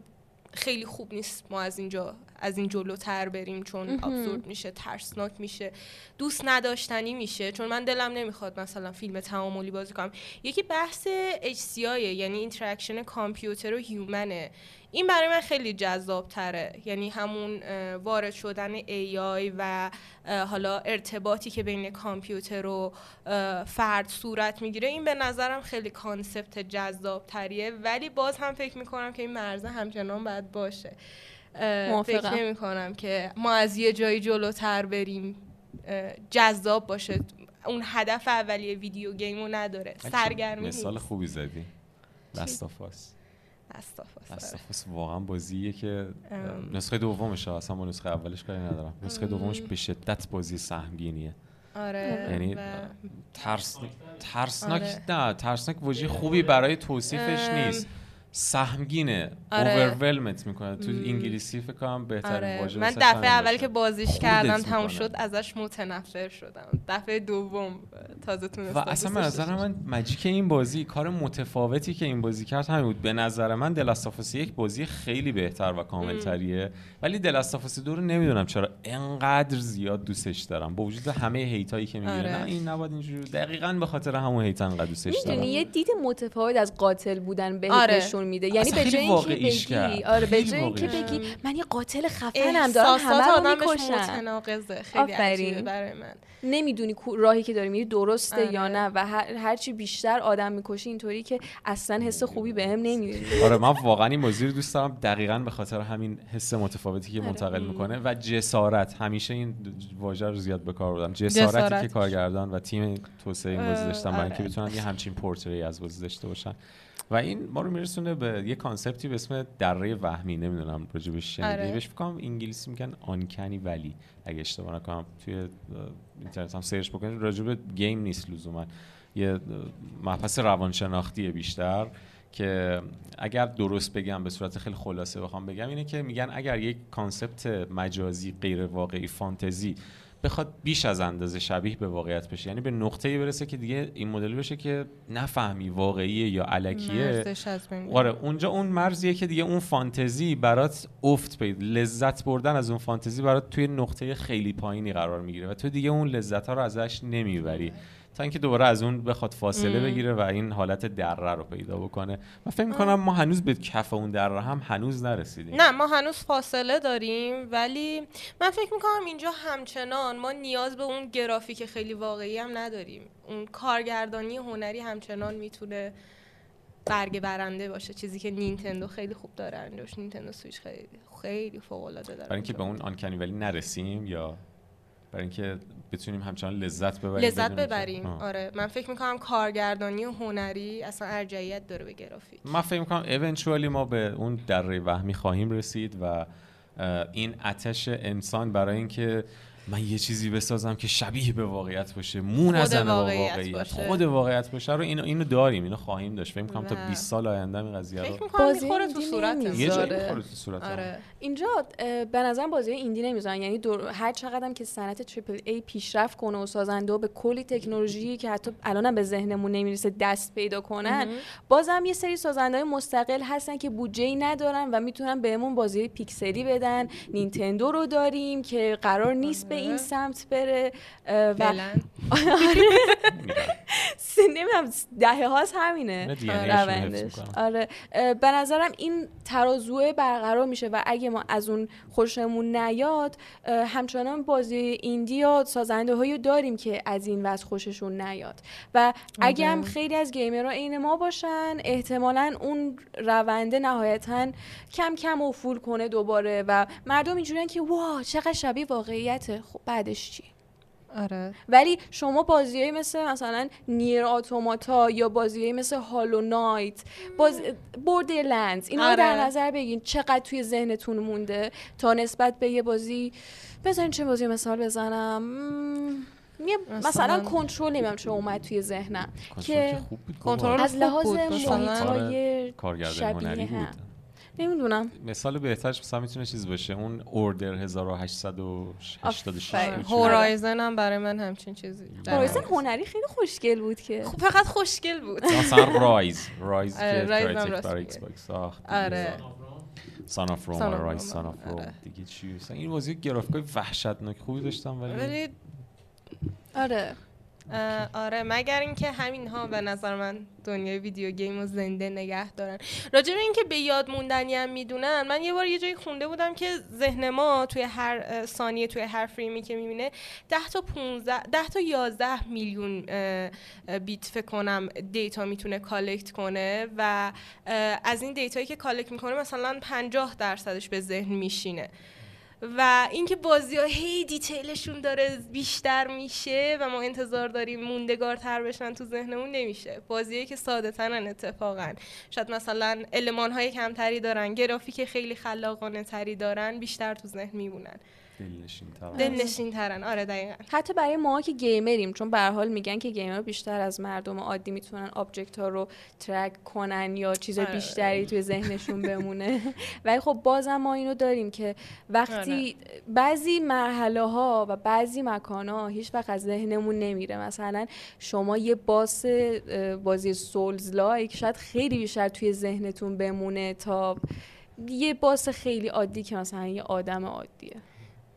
خیلی خوب نیست ما از اینجا از این جلوتر بریم چون absurd میشه ترسناک میشه دوست نداشتنی میشه. چون من دلم نمی‌خواد مثلا فیلم تعاملی بازی کنم. یکی بحث HCI یعنی interaction کامپیوتر و human ه این برای من خیلی جذاب تره یعنی همون وارد شدن AI و حالا ارتباطی که بین کامپیوتر و فرد صورت می‌گیره این به نظرم خیلی concept جذاب تریه ولی باز هم فکر می‌کنم که این مرزه همچنان باید باشه. فکر نمی کنم که ما از یه جایی جلوتر بریم جذاب باشه. اون هدف اولیه ویدیو گیمو نداره. سرگرمی مثال خوبی زدی. لاستافاس لاستافاس واقعا بازیه که نسخه دومش اصلا با نسخه اولش کاری ندارم. نسخه دومش به شدت بازی سهمگینیه. آره. یعنی ترس ترسناک آره. نه ترسناک واژه خوبی برای توصیفش نیست. سهمگینه آره. اوورولمت می‌کنه. تو انگلیسی فکر کنم بهترین آره. واژه من دفعه اول که بازیش کردم تموم شد ازش متنفر شدم. دفعه دوم تازه تونستم و اصلا به نظر من مجیک این بازی کار متفاوتی که این بازی کرد همین بود. به نظر من دلاستافاسی یک بازی خیلی بهتر و کاملتریه. ولی دلاستافاسی دو رو نمی‌دونم چرا انقدر زیاد دوستش دارم. با وجود همه هیتایی که می‌گیره. آره. نه این نباید اینجوری. دقیقا به خاطر همون هیت انقدر دوستش دارم. یه دید متفاوت از قاتل بودن بهش آره. میده. یعنی به جای اینکه بگی آره به جای اینکه بگی من یه قاتل خفنم دارم همه رو می‌کشم متناقضه. خیلی عجیبه برای من. نمی‌دونی راهی که داری میری درسته آره. یا نه و هر چی بیشتر آدم می‌کشی اینطوری که اصلا حس خوبی بهم نمیاری آره من واقعا این بازی رو دوست دارم. دقیقا به خاطر همین حس متفاوتی که آره. منتقل می‌کنه و جسارت. همیشه این واژه رو زیاد به کار بردم. جسارتی جسارت. که کارگردان و تیم توسعه این بازی داشتن برای اینکه بتونن یه همچین پورتری از بازی داشته باشن. و این ما رو میرسونه به یه concept ی به اسم دره وهمی نمی‌دونم راجبش شنیدی آره. بهش فکر انگلیسی میگن uncanny valley. اگه اشتباه نکنم توی اینترنت هم سرچ بکنید راجب game نیست لزوما. یه مبحث روانشناختیه بیشتر که اگر درست بگم به صورت خیلی خلاصه بخوام بگم اینه که میگن اگر یک concept مجازی غیر واقعی فانتزی بخواد بیش از اندازه شبیه به واقعیت بشه. یعنی به نقطه‌ای برسه که دیگه این مدل بشه که نفهمی واقعیه یا الکیه. آره اونجا اون مرزیه که دیگه اون فانتزی برات افت پید لذت بردن از اون فانتزی برات توی نقطه خیلی پایینی قرار می‌گیره و تو دیگه اون لذت ها رو ازش نمی‌بری. تا اینکه دوباره از اون بخواد فاصله بگیره و این حالت دره رو پیدا بکنه. من فکر می‌کنم ما هنوز به کف اون دره هم هنوز نرسیدیم. نه ما هنوز فاصله داریم ولی من فکر می‌کنم اینجا همچنان ما نیاز به اون گرافیک خیلی واقعی هم نداریم. اون کارگردانی هنری همچنان می‌تونه برگ برنده باشه. چیزی که نینتندو خیلی خوب داره انجامش نینتندو سویچ خیلی خیلی فوق العاده داره برای اینکه به اون آنکنی ولی نرسیم یا برای اینکه بتونیم همچنان لذت ببریم لذت ببریم. آره. من فکر می‌کنم کارگردانی و هنری اصلا ارجعیت داره به گرافیک. من فکر می‌کنم ایونچوالی ما به اون دره وهمی خواهیم رسید و این اتش انسان برای اینکه من یه چیزی بسازم که شبیه به واقعیت باشه. مو نزنه با واقعیت باشه. خود واقعیت باشه. رو اینو اینو داریم اینو خواهیم داشت. فکر کنم تا 20 سال آینده این قضیه رو بازی تو صورت یه جایی تو صورت آره. اینجا به نظر بازی ایندی نمی‌ذارن. یعنی هر چقدرم که صنعت تریپل ای پیشرفت کنه و سازنده به کلی تکنولوژی که حتی الانم به ذهنمون نمی‌رسه دست پیدا کنن بازم یه سری سازنده های مستقل هستن که بودجه ای ندارن و می‌تونن بهمون بازی پیکسلی بدن. نینتندو رو داریم که قرار نیست به این سمت بره و نمی‌دونم دهه هاست همینه. روندش. آره. به نظرم این ترازوه برقرار میشه و اگه ما از اون خوشمون نیاد همچنان بازی ایندیا سازنده هایی داریم که از این وضع خوششون نیاد. و اگه هم خیلی از گیمرها عین ما باشن احتمالا اون رونده نهایتا کم کم افول کنه دوباره و مردم اینجوریان که وا چقدر شبیه واقعیته. خب بعدش چی؟ آره. ولی شما بازیایی مثل مثلا نیر آتوماتا یا بازیایی مثل هالو نایت باز بوردرلندز اینا آره. در نظر بگین چقدر توی ذهنتون مونده تا نسبت به یه بازی بزنین چه بازی مثال بزنم. مثلا کنترل نمیم چه اومد توی ذهنم که کنترل از لحاظ محیطای شبیه هم. نمی‌دونم. مثال بهترش مثلا می‌تونه چیز باشه. اون Order 1886 Horizon هم برای من همچین چیزی. Horizon هنری خیلی خوشگل بود که. خب فقط خوشگل بود. مثلا Ryse، Ryse که برای X box ساخت آره. Son of Rome، Son of Rome. دیگه چی؟ این بازی گرافیکای وحشتناک خوبی داشتم ولی ولی آره. آره مگر اینکه همین ها به نظر من دنیای video game رو زنده نگه دارن. راجع به اینکه به یاد موندنی هم می‌دونن من یه بار یه جایی خونده بودم که ذهن ما توی هر ثانیه توی هر فریمی که می‌بینه 10 تا 15 10 تا 11 میلیون bit فکر کنم data می‌تونه collect کنه و از این data یی که collect می‌کنه مثلا 50 درصدش به ذهن میشینه. و اینکه بازی ها هی detail شون داره بیشتر میشه و ما انتظار داریم موندگارتر بشن تو ذهنمون نمیشه. بازیایی که ساده ترن اتفاقا. شاید مثلا المان های کمتری دارن گرافیک خیلی خلاقانه تری دارن بیشتر تو ذهن میمونن. دلنشین تر دلنشین ترن آره دقیقا. حتی برای ما که گیمریم چون به هر حال میگن که gamer بیشتر از مردم عادی می‌تونن object ها رو track کنن یا چیز آره. بیشتری توی ذهنشون بمونه. ولی خب بازم ما اینو داریم که وقتی بعضی مرحله ها و بعضی مکان ها هیچ وقت از ذهنمون نمیره. مثلا شما یه باس بازی سولز لایک شاید خیلی بیشتر توی ذهنتون بمونه تا یه باس خیلی عادی که مثلا یه آدم عادیه.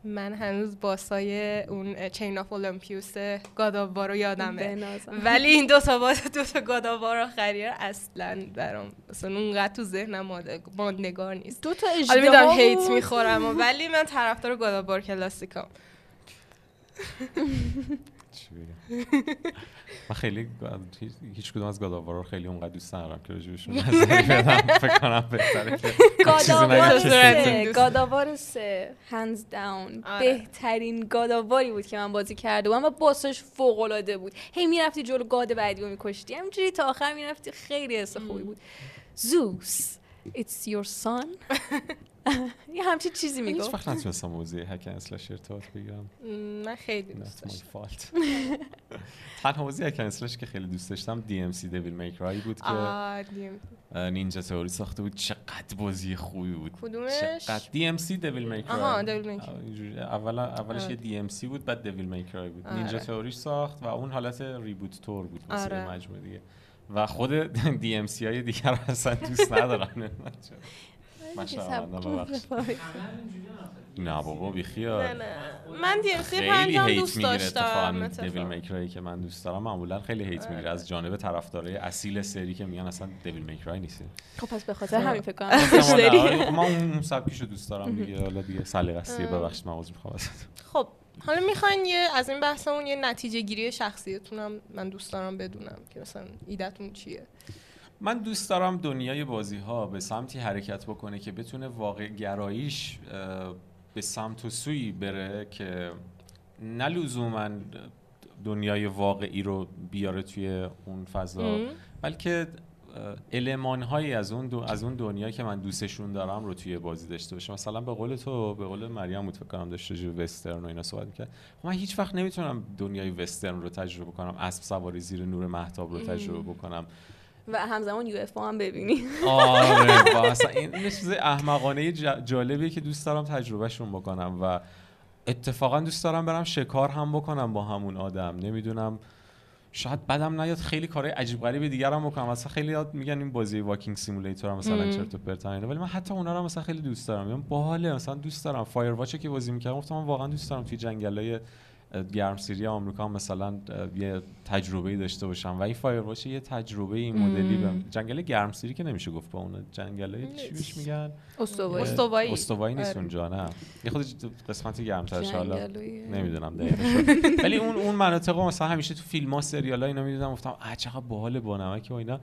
من هنوز باسای اون چین آف اولمپیوس گاداوا رو یادمه. ولی این دو تا باز دو تا گاداوا آخریه اصلا برام مثلا اونقدر تو ذهنم ماند- ماندگار نیست دو تا حالا می‌دونم اجدها هیت. می‌خورم ولی من طرفدار گادابار کلاسیکام چی بگم من خیلی هیچ- هیچ کدوم از گاداوارا رو خیلی اونقدر دوست ندارم که راجبشون نظری بدم. فکر کنم بهتره که گاداوار سه. سه. گاداوار سه. هنز داون آره. بهترین گاداواری بود که من بازی کرده بودم و باسش فوق العاده بود. هی می‌رفتی جلو گاد بعدی رو میکشتی. همینجوری تا آخر می‌رفتی. خیلی حس خوبی بود. زوس It's your son. یه همچین چیزی من هیچ وقت نتونستم موضوع هک اسلش ارتباط بگیرم من خیلی دوست داشتم تنها موضوع هک اسلش که خیلی دوست داشتم DMC دیویل میکرای بود که آه، دیم. اه، نینجا تئوری ساخته بود چقدر بازی خوبی بود کدومش؟ دیویل میکرای آها، Devil May Cry. اول اولش آره. یه DMC بود بعد دیویل میکرای بود آره. نینجا تئوریش ساخت و اون حالت ریبوت تور بود مثل آره. مجموعه دیگه و خود DMC های دیگر اصلا دوست ندارم. من نه بابا نه بیخیال. نه من دی ام سی خیلی پنجم هیت دوست می‌گیره داشتم اتفاقاً. میکرایی که من دوست دارم. معمولا خیلی هیت می‌گیره. از جانب طرفدارای اصیل سری که میگن اصلا دیویل میکرای نیست. خب پس به خاطر همین فکر کنم داری. آره، من اون سبکیشو دوست دارم دیگه. حالا دیگه سلیقه‌ای ببخشید من عذر می‌خوام خب حالا می‌خواین یه از این بحثمون یه نتیجه گیری شخصیتونم من دوست دارم بدونم که مثلا ایدتون چیه. من دوست دارم دنیای بازی ها به سمتی حرکت بکنه که بتونه واقع گراییش به سمت و سوی بره که نه لزوما دنیای واقعی رو بیاره توی اون فضا ام. بلکه المان هایی از اون دو- از اون دنیا که من دوستشون دارم رو توی بازی داشته باشه. مثلا به قول تو به قول مریم بود فکر کنم داشته به وسترن و اینا صحبت می‌کرد. خب من هیچ وقت نمی‌تونم دنیای وسترن رو تجربه کنم اسب سواری زیر نور محتاب رو تجربه بکنم. و همزمان UFO هم ببینی. آره اصلا این چیز احمقانه جالبیه که دوست دارم تجربهشون بکنم و اتفاقا دوست دارم برم شکار هم بکنم با همون آدم. نمی‌دونم شاید بدم نیاد خیلی کارهای عجیب غریب دیگر هم بکنم. مثلا خیلیا میگن این بازی walking simulator هم مثلا. چرت و پرت اینا ولی من حتی اونا رو مثلا خیلی دوست دارم. میگم باحاله مثلا دوست دارم. Firewatch که بازی می‌کردم گفتم من واقعا دوست دارم توی جنگلای گرمسیری آمریکا مثلا یه تجربه داشته باشم. و این فایر یه تجربه این مدلی. به جنگل گرمسیری که نمیشه گفت با اون جنگلای چی بهش میگن؟ استوایی. استوایی. استوایی نیست آره. اونجا نه. یه خود قسمتی گرمترش حالا نمی‌دونم دقیقش ولی اون اون مناطق مثلا همیشه تو فیلم ها سریال ها اینا می‌دیدم گفتم اه چقدر باحال با نمک و اینا.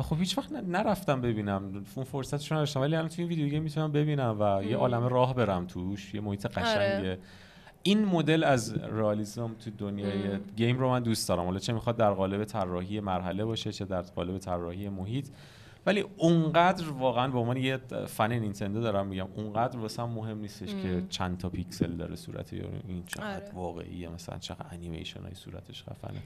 و خب هیچ وقت نرفتم ببینم. اون فرصتشو نداشتم. ولی الان تو این ویدیو گیم می‌تونم ببینم و یه عالم راه برم توش. یه محیط قشنگیه آره. این مدل از رئالیسم تو دنیای. game رو من دوست دارم حالا چه می‌خواد در قالب طراحی مرحله باشه چه در قالب طراحی محیط ولی اونقدر واقعا به عنوان یه fan Nintendo دارم میگم اونقدر واسه مهم نیستش که ام. چند تا پیکسل داره صورت یا این چقدر آره. واقعیه مثلا چقدر انیمیشن های صورتش خفنه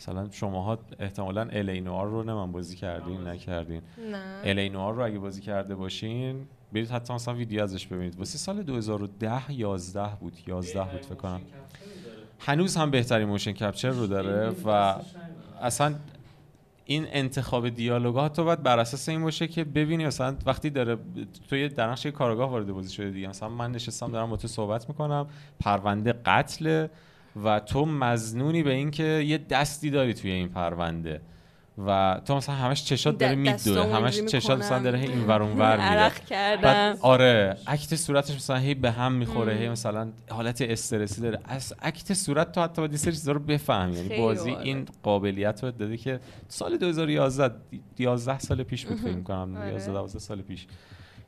مثلا شماها احتمالا L.A. Noire رو نه من بازی کردین نکردین نه L.A. Noire رو اگه بازی کرده باشین برید حتی مثلا ویدیو ازش ببینید. واسه سال 2010 11 بود. 11 بود فکر کنم. هنوز هم بهترین موشن کپچر رو داره و اصلا این انتخاب دیالوگات تو باید بر اساس این باشه که ببینی مثلا وقتی داره توی در نقش کارگاه وارد بازی شده دیگه. مثلا من نشستم دارم با تو صحبت می‌کنم. پرونده قتل و تو مزنونی به اینکه یه دستی داری توی این پرونده. و تو مثلا همش چشات داره میدوه همش چشات مثلا داره این ور اون ور میره کردم. آره اکت صورتش مثلا هی به هم می‌خوره هی مثلا حالت استرسی داره. از اکت صورت تو حتی باید یه سری چیزا رو بفهمی. یعنی بازی باحاله. این قابلیت رو داده که سال 2011 11 سال پیش بود فکر کنم آره. 11 12 سال پیش.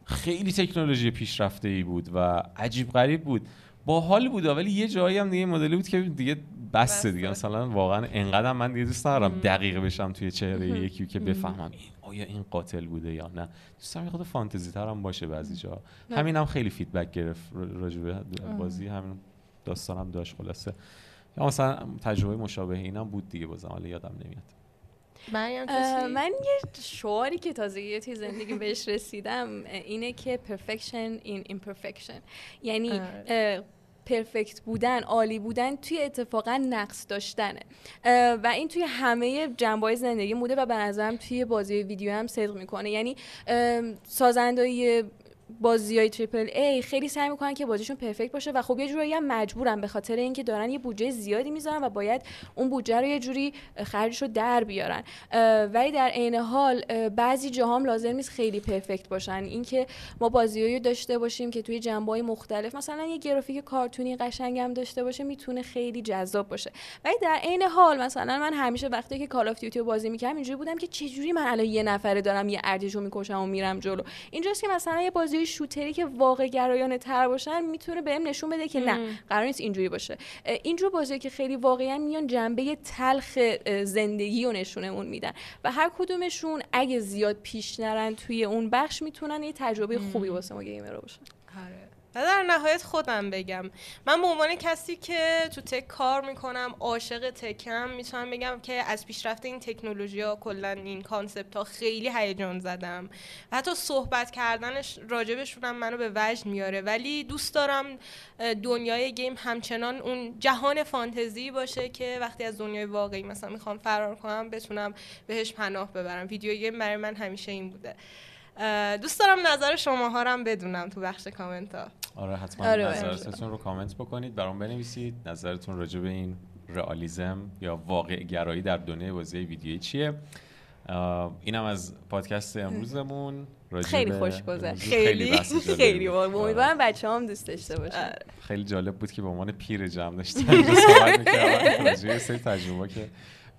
خیلی تکنولوژی پیشرفته ای بود و عجیب غریب بود. باحال بود ولی یه جایی هم دیگه مدلی بود که دیگه بسه دیگه. مثلا واقعا انقدر من دیگه دوست ندارم. دقیق بشم توی چهره. یکی که بفهمم این آیا این قاتل بوده یا نه دوستم یه خود فانتزی تر هم باشه بعضی جا نه. همین هم خیلی فیدبک گرفت راجع به بازی همین داستانم داشت خلاصه یا مثلا تجربه مشابه اینم بود دیگه بازم حالا یادم نمیاد؟ من یه شعاری که تازه یه توی زندگی بهش رسیدم اینه که perfection in imperfection یعنی آره. پرفکت بودن عالی بودن توی اتفاقا نقص داشتنه. و این توی همه جنبه زندگی بوده و به نظرم توی بازی ویدیو هم صدق می‌کنه. یعنی سازندهای بازی های تریپل ای خیلی سعی می‌کنن که بازیشون پرفکت باشه و خب یه جورایی هم مجبورن به خاطر اینکه دارن یه بودجه زیادی می‌ذارن و باید اون بودجه رو یه جوری خرجش رو در بیارن. ولی در عین حال بعضی جاها هم لازم نیست خیلی پرفکت باشن. اینکه ما بازیایی داشته باشیم که توی جنبه های مختلف مثلا یه گرافیک کارتونی قشنگ هم داشته باشه می‌تونه خیلی جذاب باشه. ولی در عین حال مثلا من همیشه وقتی که کال آف دیوتی رو بازی می‌کردم اینجوری بودم که چجوری من الان یه نفره دارم یه ارتش رو می‌کشم و میرم جلو. اینجاست که مثلا یه بازی شوتری که واقع گرایانه تر باشن می‌تونه بهم نشون بده که نه. قرار نیست اینجوری باشه اینجور بازی که خیلی واقعا میان جنبه تلخ زندگی رو نشونمون میدن و هر کدومشون اگه زیاد پیش نرن توی اون بخش می‌تونن یه تجربه خوبی واسه ما gamer باشن آره. و در نهایت خودم بگم. من به عنوان کسی که تو tech کار می‌کنم عاشق tech م می‌تونم بگم که از پیشرفت این تکنولوژی ها کلا این concept ها خیلی هیجان زدم. و حتی صحبت کردنش راجبشون منو به وجد میاره. ولی دوست دارم دنیای game همچنان اون جهان فانتزی باشه که وقتی از دنیای واقعی مثلا می‌خوام فرار کنم بتونم بهش پناه ببرم. ویدیو گیم برای من همیشه این بوده. دوست دارم نظر شماها رو هم بدونم تو بخش کامنت ها آره حتما آره، نظراتتون رو کامنت بکنید برام بنویسید. نظرتون راجع به این رئالیسم یا واقع گرایی در دنیای بازی ویدیویی چیه؟ اینم از پادکست امروزمون. خیلی خوش گذشت. خیلی. خیلی. واقعا. آره. امیدوارم بچه هم دوست داشته باشن. خیلی جالب بود که به عنوان پیر جمع داشتم اینجا صحبت می‌کردم راجع به تجربه که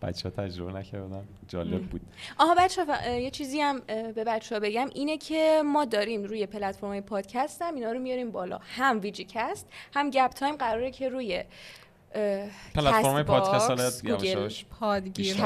بچه ها تجربه نکردن. جالب بود. آها بچه یه چیزی هم به بچه ها بگم. اینه که ما داریم روی پلتفرم پادکست هم اینا رو میاریم بالا. هم ویجی کست هم گپ تایم. قراره که روی پلتفرم کست پادکست گوگل پادگیر.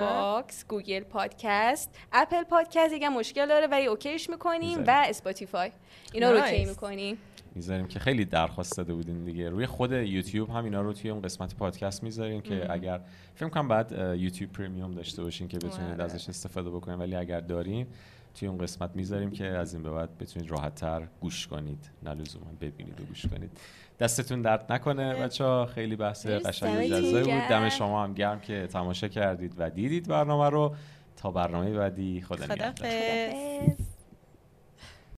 باکس گوگل پادکست اپل پادکست یکم مشکل داره ولی OK ش می‌کنیم. و اسپاتیفای. اینا رو. OK می‌کنیم. می‌ذاریم که خیلی درخواست داده بودین دیگه. روی خود یوتیوب هم اینا رو توی اون قسمت پادکست می‌ذاریم که ام. اگر فکر کنم بعد یوتیوب پریمیوم داشته باشین که بتونید آره. ازش استفاده بکنید ولی اگر دارین توی اون قسمت می‌ذاریم که از این به بعد بتونید راحتتر گوش کنید. نه لزوما ببینید و گوش کنید. دستتون درد نکنه بچه خیلی بحث. قشنگ جذابی بود. دم شما هم گرم که تماشا کردید و دیدید برنامه رو. تا برنامه بعدی. خدا خدافظ